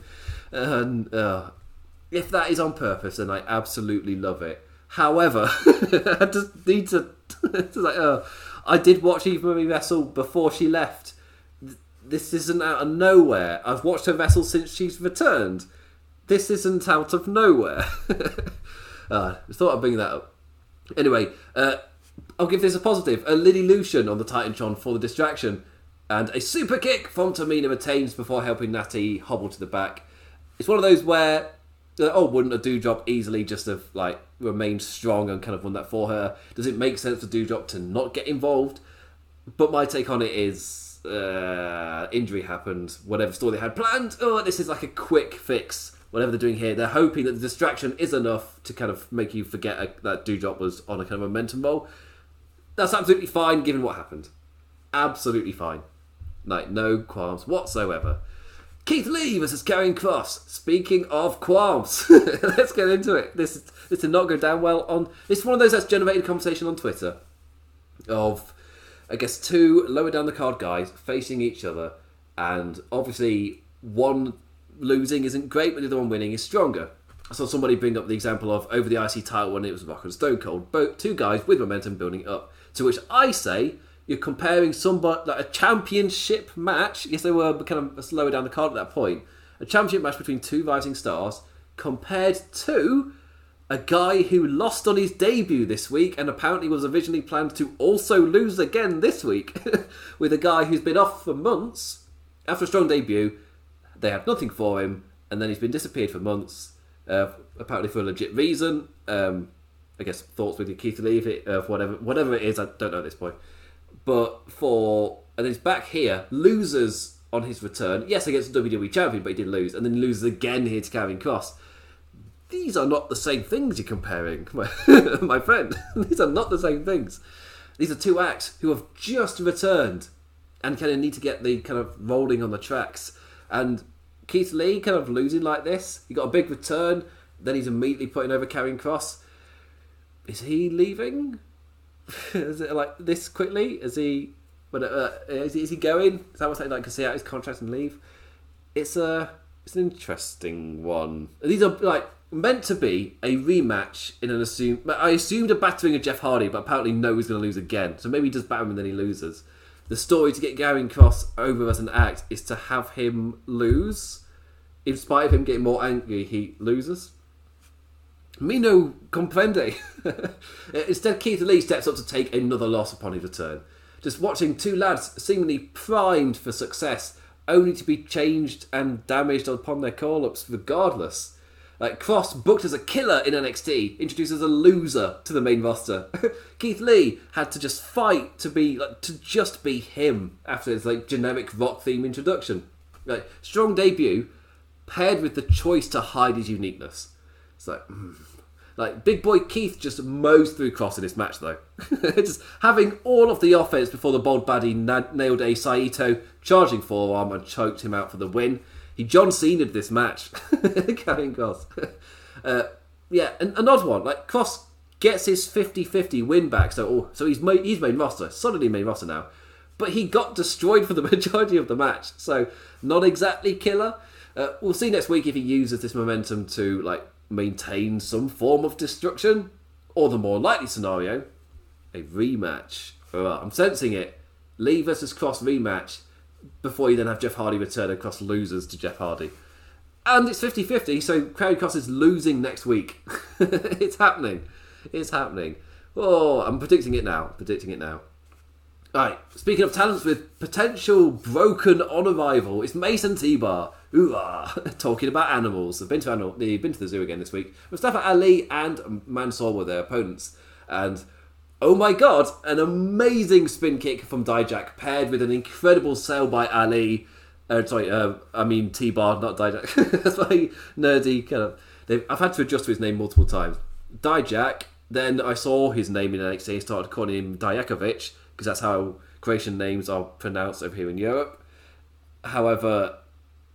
And uh, if that is on purpose, then I absolutely love it. However, I just need to, to like, uh, I did watch Eva Marie wrestle before she left this isn't out of nowhere. I've watched her vessel since she's returned. This isn't out of nowhere. uh, I thought I'd bring that up. Anyway, uh, I'll give this a positive. A Lily Lucian on the Titantron for the distraction. And a super kick from Tamina retains before helping Natty hobble to the back. It's one of those where, uh, oh, wouldn't a Doudrop easily just have like remained strong and kind of won that for her? Does it make sense for Doudrop to not get involved? But my take on it is uh, injury happened, whatever story they had planned. Oh, this is like a quick fix. Whatever they're doing here, they're hoping that the distraction is enough to kind of make you forget a, that Doudrop was on a kind of momentum roll. That's absolutely fine given what happened. Absolutely fine. Like, no qualms whatsoever. Keith Lee versus Karrion Kross. Speaking of qualms, let's get into it. This this did not go down well on. It's one of those that's generated conversation on Twitter of, I guess, two lower down the card guys facing each other, and obviously one losing isn't great, but the other one winning is stronger. I saw somebody bring up the example of over the IC title when it was Rock and Stone Cold, both two guys with momentum building up. To which I say you're comparing somebody like a championship match. Yes, they were kind of slower down the card at that point. A championship match between two rising stars compared to a guy who lost on his debut this week and apparently was originally planned to also lose again this week with a guy who's been off for months after a strong debut. They had nothing for him, and then he's been disappeared for months, uh, apparently for a legit reason. Um, I guess thoughts with Keith if it, uh, whatever, whatever it is, I don't know at this point. But for and he's back here, losers on his return. Yes, against the WWE champion, but he did lose, and then loses again here to Karrion Kross. These are not the same things you're comparing, my, my friend. These are not the same things. These are two acts who have just returned and kind of need to get the kind of rolling on the tracks. And Keith Lee kind of losing like this. He got a big return, then he's immediately putting over Karrion Kross. Is he leaving? is it like this quickly? Is he? But uh, is, he, is he going? Is that what's like? Can see out his contract and leave? It's a it's an interesting one. These are like meant to be a rematch in an assume. I assumed a battering of Jeff Hardy, but apparently no, he's going to lose again. So maybe he does batter him and then he loses. The story to get Karrion Kross over as an act is to have him lose. In spite of him getting more angry, he loses. Me no comprende. Instead, Keith Lee steps up to take another loss upon his return. Just watching two lads seemingly primed for success, only to be changed and damaged upon their call ups regardless. Like Kross, booked as a killer in NXT, introduces a loser to the main roster. Keith Lee had to just fight to be like to just be him after his like generic rock theme introduction. Like strong debut, paired with the choice to hide his uniqueness. It's like, mm. Like big boy Keith just mows through Kross in this match though, just having all of the offense before the bold baddie na- nailed a Saito charging forearm and choked him out for the win. He John Cena'd this match, Karrion Kross. Uh, yeah, an, an odd one. Like Kross gets his 50-50 win back, so oh, so he's made, he's main roster, solidly main roster now. But he got destroyed for the majority of the match, so not exactly killer. Uh, we'll see next week if he uses this momentum to like maintain some form of destruction, or the more likely scenario, a rematch. I'm sensing it. Lee versus Kross rematch before you then have Jeff Hardy return and Kross losers to Jeff Hardy. And it's 50 50, so Karrion Kross is losing next week. it's happening. It's happening. Oh, I'm predicting it now. Predicting it now. Alright, speaking of talents with potential broken on arrival, it's Mace and T-Bar. Ooh, ah, talking about animals. They've been to, animal, they've been to the zoo again this week. Mustafa Ali and Mansoor were their opponents. And oh my god, an amazing spin kick from Dijak paired with an incredible sail by Ali. Uh, sorry, uh, I mean T Bar, not Dijak. That's my nerdy kind of. They've, I've had to adjust to his name multiple times. Dijak. Then I saw his name in NXT and started calling him Dijakovic because that's how Croatian names are pronounced over here in Europe. However,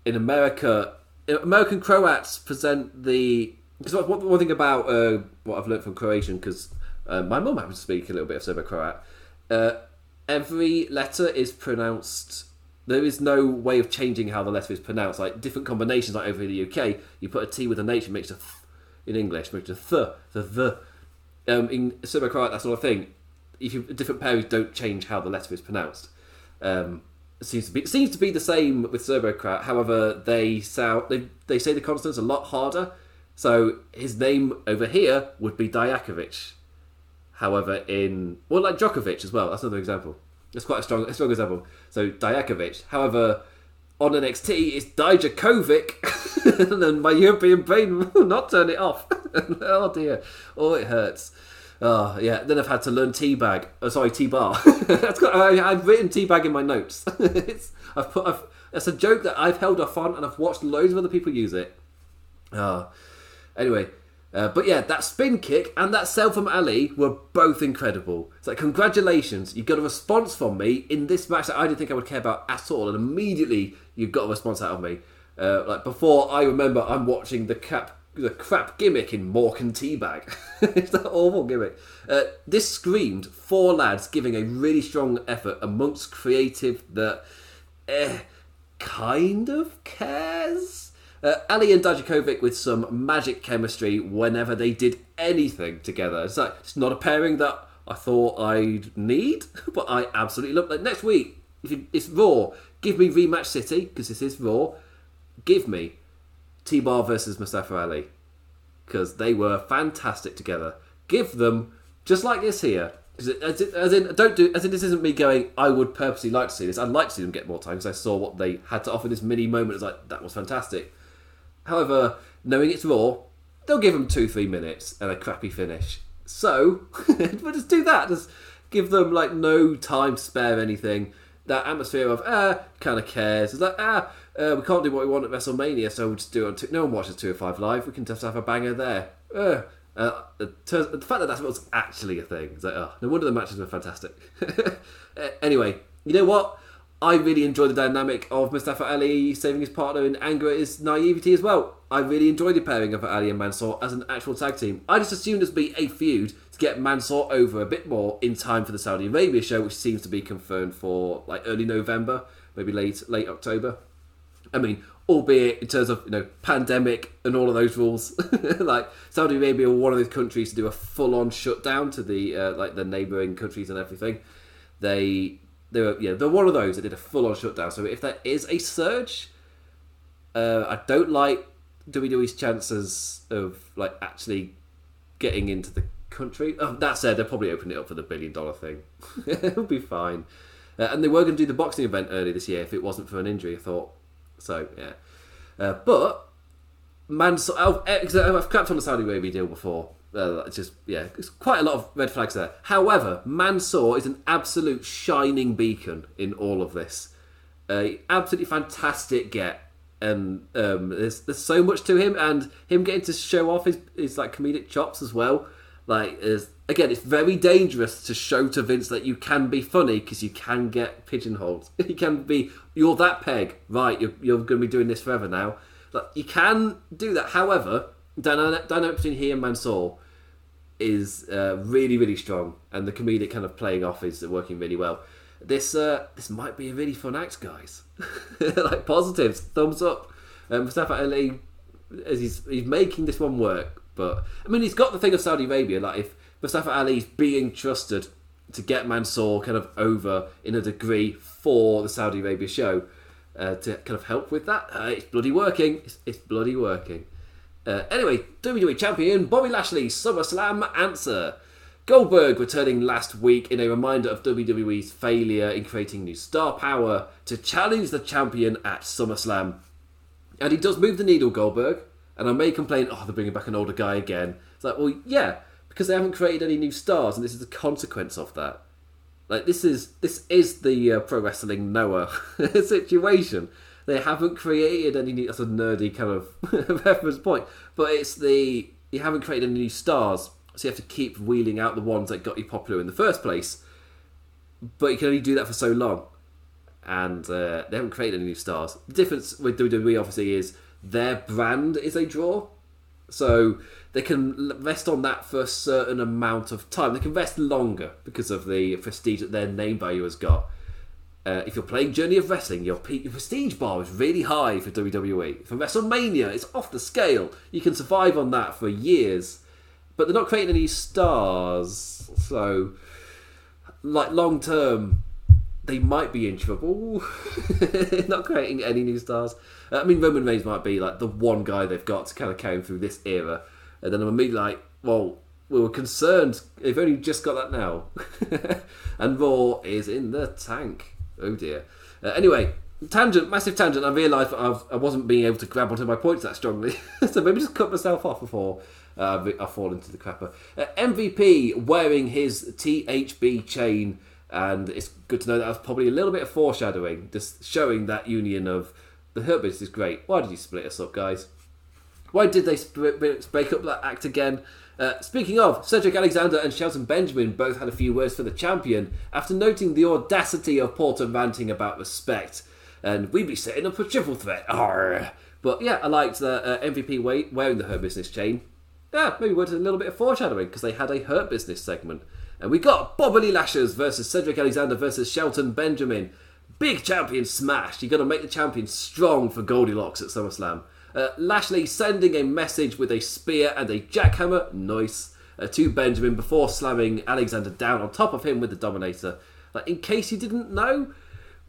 in America, American Croats present the because one, one thing about uh, what I've learned from Croatian because uh, my mum happens to speak a little bit of Serbo-Croat. Uh, every letter is pronounced. There is no way of changing how the letter is pronounced. Like different combinations, like over in the UK, you put a T with an H and makes a th in English, makes a th, the the. Um, in Serbo-Croat, that's not a thing. If you different pairs don't change how the letter is pronounced. Um, seems to be seems to be the same with Serbo-Croat. However, they sound they they say the consonants a lot harder. So his name over here would be Dijakovic. However, in well, like Djokovic as well. That's another example. It's quite a strong, a strong example. So Dijakovic. However, on NXT, it's Dijakovic, and then my European brain will not turn it off. oh dear, oh it hurts. Oh yeah. Then I've had to learn teabag. Oh, sorry. That's got, I, I've written teabag in my notes. it's, I've put. I've, it's a joke that I've held off on, and I've watched loads of other people use it. Oh. Anyway, uh, but yeah, that spin kick and that sell from Ali were both incredible. It's like, congratulations, you got a response from me in this match that I didn't think I would care about at all, and immediately you got a response out of me. Uh, like before, I remember I'm watching the cap the crap gimmick in Mork and Teabag. it's that awful gimmick. Uh, this screamed four lads giving a really strong effort amongst creative that eh, kind of cares. Uh, Ali and Dajakovic with some magic chemistry whenever they did anything together. It's like it's not a pairing that I thought I'd need, but I absolutely love. Like next week, if it's Raw, give me rematch City because this is Raw. Give me T Bar versus Mustafa Ali because they were fantastic together. Give them just like this here. As in, as in, don't do. As in, this isn't me going. I would purposely like to see this. I'd like to see them get more time because I saw what they had to offer. This mini moment It's like that was fantastic. However, knowing it's raw, they'll give them two, three minutes and a crappy finish. So, we'll just do that. Just give them like no time spare anything. That atmosphere of ah, kind of cares. It's like ah, uh, we can't do what we want at WrestleMania, so we'll just do it on. Two. No one watches 205 live. We can just have a banger there. Uh, uh, the fact that that was actually a thing, it's like, oh, no wonder the matches were fantastic. Uh, anyway, you know what? I really enjoy the dynamic of Mustafa Ali saving his partner in anger at his naivety as well. I really enjoy the pairing of Ali and Mansoor as an actual tag team. I just assumed there'd be a feud to get Mansoor over a bit more in time for the Saudi Arabia show, which seems to be confirmed for like early November, maybe late late October. I mean, albeit in terms of you know pandemic and all of those rules, like Saudi Arabia one of those countries to do a full on shutdown to the uh, like the neighbouring countries and everything. They they were yeah they're one of those that did a full on shutdown. So if there is a surge, uh, I don't like WWE's chances of like actually getting into the country. Oh, that said, they'll probably open it up for the billion dollar thing. It'll be fine. Uh, and they were going to do the boxing event early this year if it wasn't for an injury. I thought so. Yeah, uh, but Mansoor, I've, I've clapped on the Saudi Arabia deal before. Uh, just yeah, it's quite a lot of red flags there. However, Mansoor is an absolute shining beacon in all of this. Uh, absolutely fantastic get, and um, there's there's so much to him, and him getting to show off his his like comedic chops as well. Like, is again, it's very dangerous to show to Vince that you can be funny because you can get pigeonholed. you can be, you're that peg, right? You're, you're going to be doing this forever now. Like, you can do that. However, dynamic, between he and Mansoor is uh, really, really strong, and the comedic kind of playing off is working really well. This uh, this might be a really fun act, guys. like positives, thumbs up. Um, Mustafa Ali, as he's he's making this one work, but I mean, he's got the thing of Saudi Arabia. Like if Mustafa Ali's being trusted to get Mansoor kind of over in a degree for the Saudi Arabia show uh, to kind of help with that, uh, it's bloody working. It's, it's bloody working. Uh, anyway, WWE Champion Bobby Lashley SummerSlam answer. Goldberg returning last week in a reminder of WWE's failure in creating new star power to challenge the champion at SummerSlam. And he does move the needle, Goldberg. And I may complain, oh, they're bringing back an older guy again. It's like, well, yeah, because they haven't created any new stars, and this is the consequence of that. Like this is this is the uh, pro wrestling Noah situation. They haven't created any new. That's a nerdy kind of reference point, but it's the you haven't created any new stars, so you have to keep wheeling out the ones that got you popular in the first place. But you can only do that for so long, and uh, they haven't created any new stars. The difference with WWE obviously is their brand is a draw, so they can rest on that for a certain amount of time. They can rest longer because of the prestige that their name value has got. Uh, if you're playing Journey of Wrestling, your, your prestige bar is really high for WWE. For WrestleMania, it's off the scale. You can survive on that for years, but they're not creating any stars. So, like long term, they might be in trouble. not creating any new stars. Uh, I mean, Roman Reigns might be like the one guy they've got to kind of carry through this era and then I'm immediately like, well, we were concerned. They've only just got that now. and Raw is in the tank. Oh dear. Uh, anyway, tangent, massive tangent. I realised I've, I wasn't being able to grab onto my points that strongly. so maybe just cut myself off before uh, I fall into the crapper. Uh, MVP wearing his THB chain. And it's good to know that was probably a little bit of foreshadowing, just showing that union of the Hurt Business is great. Why did you split us up, guys? Why did they break up that act again? Uh, speaking of, Cedric Alexander and Shelton Benjamin both had a few words for the champion after noting the audacity of Porter ranting about respect. And we'd be setting up a triple threat. Arr. But yeah, I liked the uh, MVP wearing the Hurt Business chain. Yeah, maybe with a little bit of foreshadowing because they had a Hurt Business segment. And we got Bobby Lashley versus Cedric Alexander versus Shelton Benjamin. Big champion smash. You're going to make the champion strong for Goldilocks at SummerSlam. Uh, Lashley sending a message with a spear and a jackhammer. Nice. Uh, to Benjamin before slamming Alexander down on top of him with the Dominator. Like, in case you didn't know,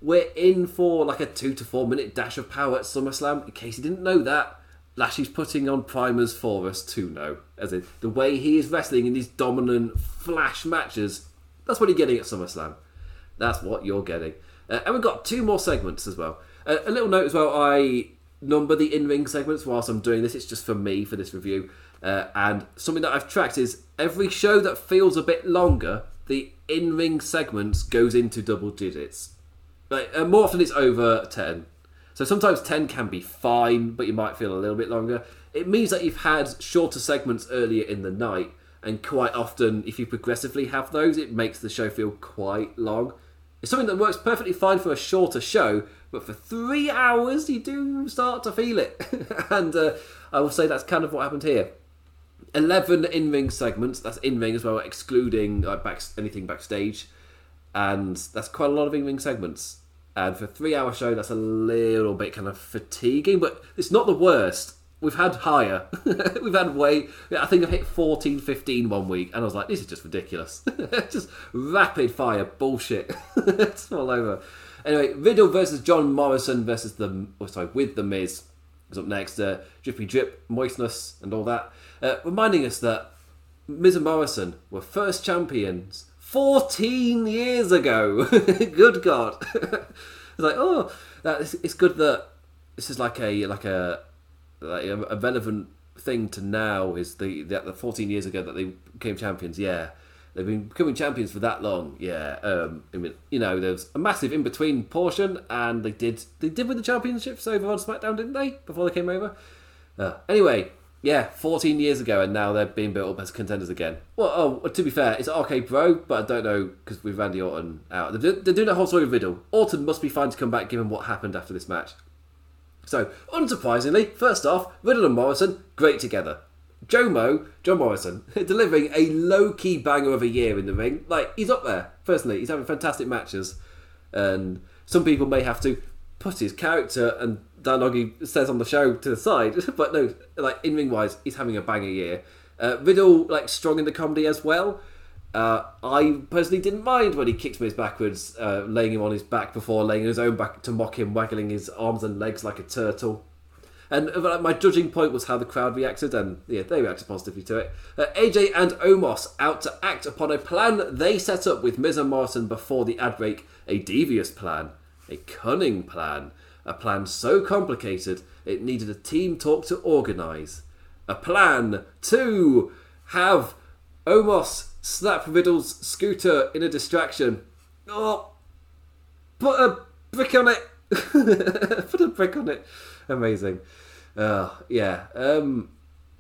we're in for like a two to four minute dash of power at SummerSlam. In case you didn't know that, Lashley's putting on primers for us to know. As in, the way he is wrestling in these dominant flash matches, that's what you're getting at SummerSlam. That's what you're getting. Uh, and we've got two more segments as well. Uh, a little note as well, I number the in ring segments whilst I'm doing this. It's just for me for this review. Uh, and something that I've tracked is every show that feels a bit longer, the in ring segments goes into double digits. Like, uh, more often it's over 10. So sometimes 10 can be fine, but you might feel a little bit longer. It means that you've had shorter segments earlier in the night, and quite often, if you progressively have those, it makes the show feel quite long. It's something that works perfectly fine for a shorter show, but for three hours, you do start to feel it. and uh, I will say that's kind of what happened here. 11 in ring segments, that's in ring as well, excluding like, back, anything backstage. And that's quite a lot of in ring segments. And for a three hour show, that's a little bit kind of fatiguing, but it's not the worst. We've had higher. We've had way. I think I've hit 14, 15 one week, and I was like, this is just ridiculous. just rapid fire bullshit. it's all over. Anyway, Riddle versus John Morrison versus the. Oh, sorry, with The Miz is up next. Uh, drippy drip, moistness, and all that. Uh, reminding us that Miz and Morrison were first champions 14 years ago. good God. it's like, oh, it's good that this is like a like a like a, relevant thing to now is the, the, the 14 years ago that they became champions. Yeah, they've been becoming champions for that long. Yeah, um, I mean, you know, there's a massive in between portion, and they did they did win the championships over on SmackDown, didn't they? Before they came over. Uh, anyway, yeah, 14 years ago, and now they're being built up as contenders again. Well, oh, to be fair, it's RK Bro, but I don't know because with Randy Orton out, they're, they're doing a whole story of Riddle. Orton must be fine to come back, given what happened after this match. So, unsurprisingly, first off, Riddle and Morrison great together. Jomo, John Morrison, delivering a low key banger of a year in the ring. Like he's up there. Personally, he's having fantastic matches, and some people may have to put his character and Dan Oggy says on the show to the side. but no, like in ring wise, he's having a banger year. Uh, Riddle like strong in the comedy as well. Uh, I personally didn't mind when he kicked Miz backwards, uh, laying him on his back before laying his own back to mock him, waggling his arms and legs like a turtle. And uh, my judging point was how the crowd reacted, and yeah, they reacted positively to it. Uh, AJ and Omos out to act upon a plan they set up with Miz and Morrison before the ad break. A devious plan, a cunning plan, a plan so complicated it needed a team talk to organise. A plan to have Omos slap Riddle's scooter in a distraction. Oh, put a brick on it. put a brick on it. Amazing. Uh, yeah. Um,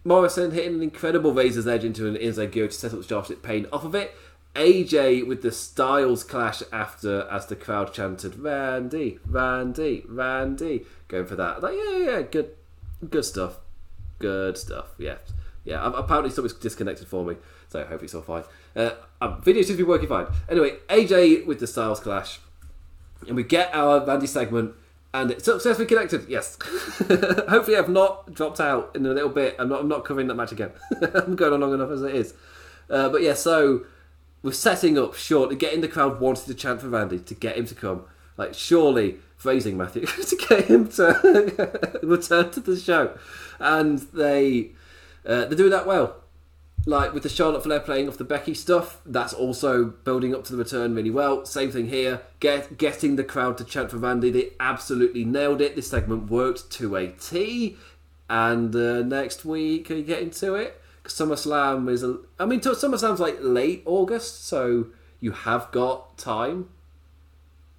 Morrison hitting an incredible razor's edge into an inside gear to set up Starship Pain off of it. AJ with the Styles clash after as the crowd chanted Randy, Randy, Randy, going for that. Like yeah, yeah, good, good stuff, good stuff. Yeah, yeah. Apparently something's disconnected for me, so hopefully it's all fine. Uh, um, video to be working fine. Anyway, AJ with the Styles clash, and we get our Randy segment. And it's successfully connected. Yes. Hopefully, I've not dropped out in a little bit. I'm not. I'm not covering that match again. I'm going on long enough as it is. Uh, but yeah, so we're setting up short, getting the crowd wanted to chant for Randy to get him to come. Like surely phrasing Matthew to get him to return to the show, and they uh, they're doing that well. Like with the Charlotte Flair playing off the Becky stuff, that's also building up to the return really well. Same thing here, get getting the crowd to chant for Randy. They absolutely nailed it. This segment worked to a T. And uh, next week, are you getting to it? SummerSlam is, a, I mean, SummerSlam's like late August, so you have got time.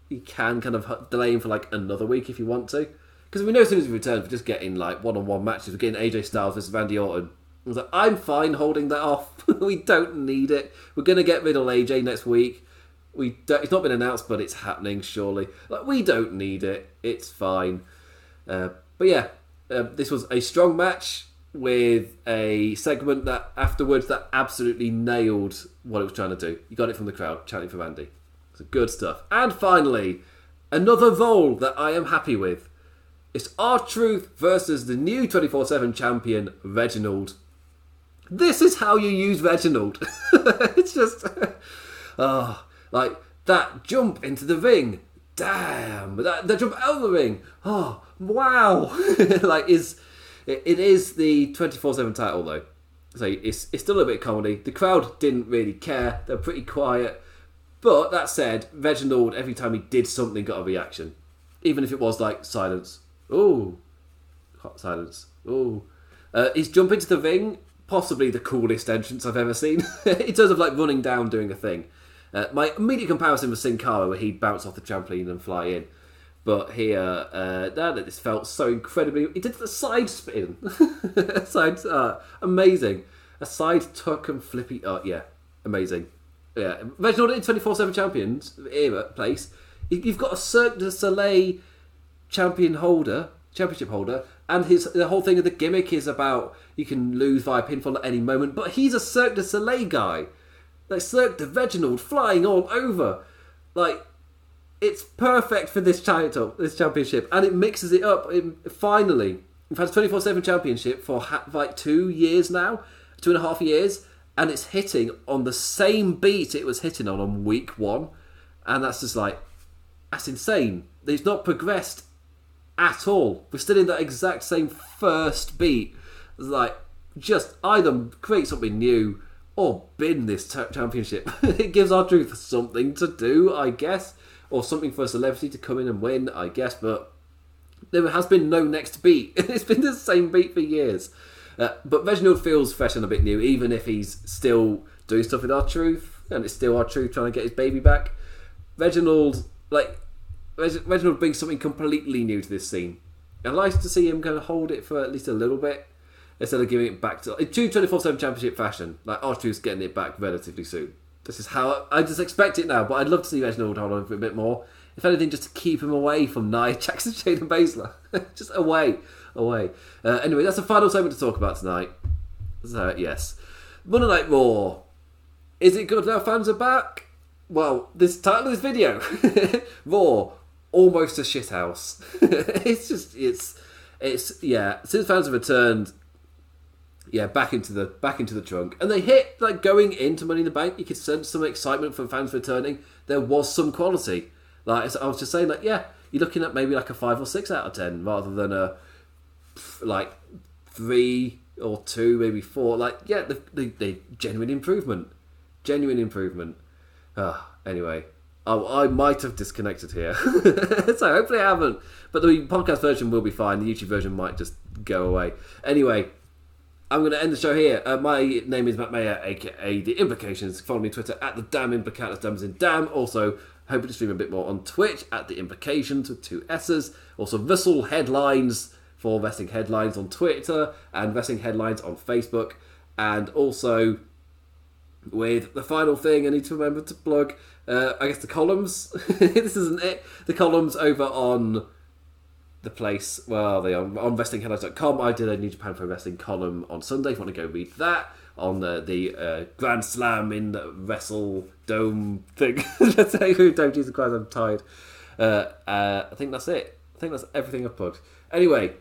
You can kind of delay him for like another week if you want to. Because we know as soon as we return, we're just getting like one on one matches. We're getting AJ Styles versus Randy Orton. I was like, I'm fine holding that off. we don't need it. We're going to get Riddle AJ next week. We it's not been announced, but it's happening, surely. Like, we don't need it. It's fine. Uh, but yeah, Uh, this was a strong match with a segment that afterwards that absolutely nailed what it was trying to do. You got it from the crowd chanting for Mandy. So good stuff. And finally, another role that I am happy with. It's R-Truth versus the new 24-7 champion, Reginald. This is how you use Reginald. it's just... oh, like, that jump into the ring. Damn. That, that jump out of the ring. Oh, wow. like, is... It, is the 24-7 title, though. So it's, it's still a bit comedy. The crowd didn't really care. They're pretty quiet. But that said, Reginald, every time he did something, got a reaction. Even if it was like silence. Ooh. Hot silence. Ooh. Uh, his jump into the ring, possibly the coolest entrance I've ever seen. in terms of like running down, doing a thing. Uh, my immediate comparison was Sin Cara, where he'd bounce off the trampoline and fly in. But here, uh, that this felt so incredibly. He did the side spin, side, uh, amazing. A side tuck and flippy. Oh yeah, amazing. Yeah, Reginald in twenty four seven champions era place. You've got a Cirque du Soleil champion holder, championship holder, and his the whole thing of the gimmick is about you can lose via pinfall at any moment. But he's a Cirque du Soleil guy, like Cirque du Reginald flying all over, like it's perfect for this title, this championship, and it mixes it up. It, finally, we've had a twenty four seven championship for ha- like two years now, two and a half years, and it's hitting on the same beat it was hitting on on week one, and that's just like that's insane. It's not progressed at all. We're still in that exact same first beat. It's like just either create something new or bin this t- championship. it gives R-Truth something to do, I guess or something for a celebrity to come in and win, I guess, but there has been no next beat. it's been the same beat for years. Uh, but Reginald feels fresh and a bit new, even if he's still doing stuff with R-Truth, and it's still R-Truth trying to get his baby back. Reginald, like, Reginald brings something completely new to this scene. I'd like to see him kind of hold it for at least a little bit instead of giving it back to true 24 7 championship fashion. Like, R-Truth's getting it back relatively soon. This is how I just expect it now. But I'd love to see Reginald hold on for a bit more. If anything, just to keep him away from Nia Jackson, Shayna Baszler. just away, away. Uh, anyway, that's the final segment to talk about tonight. So yes, Monday Night Raw. Is it good now? Fans are back. Well, this title of this video, Raw, almost a shithouse. it's just it's it's yeah. Since fans have returned, yeah, back into the back into the trunk, and they hit like going into Money in the Bank. You could sense some excitement from fans returning. There was some quality. Like I was just saying, like yeah, you're looking at maybe like a five or six out of ten rather than a like three or two, maybe four. Like yeah, the, the, the genuine improvement, genuine improvement. Uh, anyway, Oh, I might have disconnected here. so hopefully I haven't. But the podcast version will be fine. The YouTube version might just go away. Anyway, I'm going to end the show here. Uh, my name is Matt Mayer, aka The Implications. Follow me on Twitter at the Damn Implicat, that's Damn in Damn. Also, hoping to stream a bit more on Twitch at The Implications with two S's. Also, Vessel Headlines for Wrestling Headlines on Twitter and Wrestling Headlines on Facebook. And also, with the final thing I need to remember to plug, uh, I guess the columns. this isn't it. The columns over on the place. Well, they on on WrestlingHeadlines.com. I did a New Japan Pro Wrestling column on Sunday. If you want to go read that on the the uh, Grand Slam in the Wrestle Dome thing. Let's say don't Jesus Christ, I'm tired. Uh, uh, I think that's it. I think that's everything I've put. Anyway,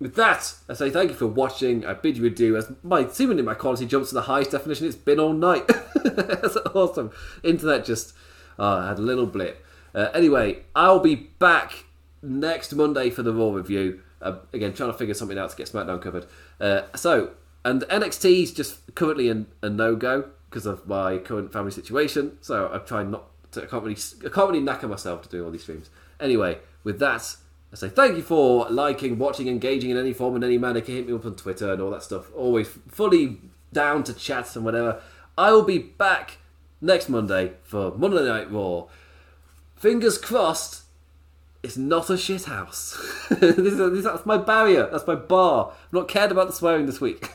with that, I say thank you for watching. I bid you adieu as my seemingly my quality jumps to the highest definition it's been all night. that's awesome. Internet just uh, had a little blip. Uh, anyway, I'll be back next Monday for the Raw review. Uh, again, trying to figure something out to get SmackDown covered. Uh, so, and NXT is just currently a, a no go because of my current family situation. So I'm trying not to. I can't really. I can't really knacker myself to do all these streams. Anyway, with that, I say thank you for liking, watching, engaging in any form in any manner. Can hit me up on Twitter and all that stuff. Always fully down to chats and whatever. I will be back next Monday for Monday Night Raw. Fingers crossed it's not a shit house. this is, this, that's my barrier. That's my bar. I'm not cared about the swearing this week.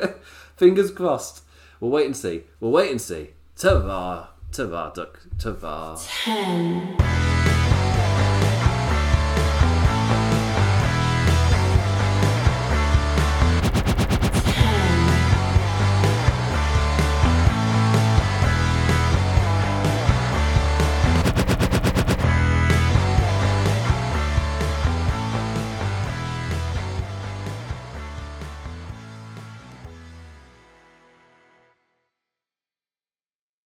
Fingers crossed. We'll wait and see. We'll wait and see. Ta-va, duck. Ta-va. Ten.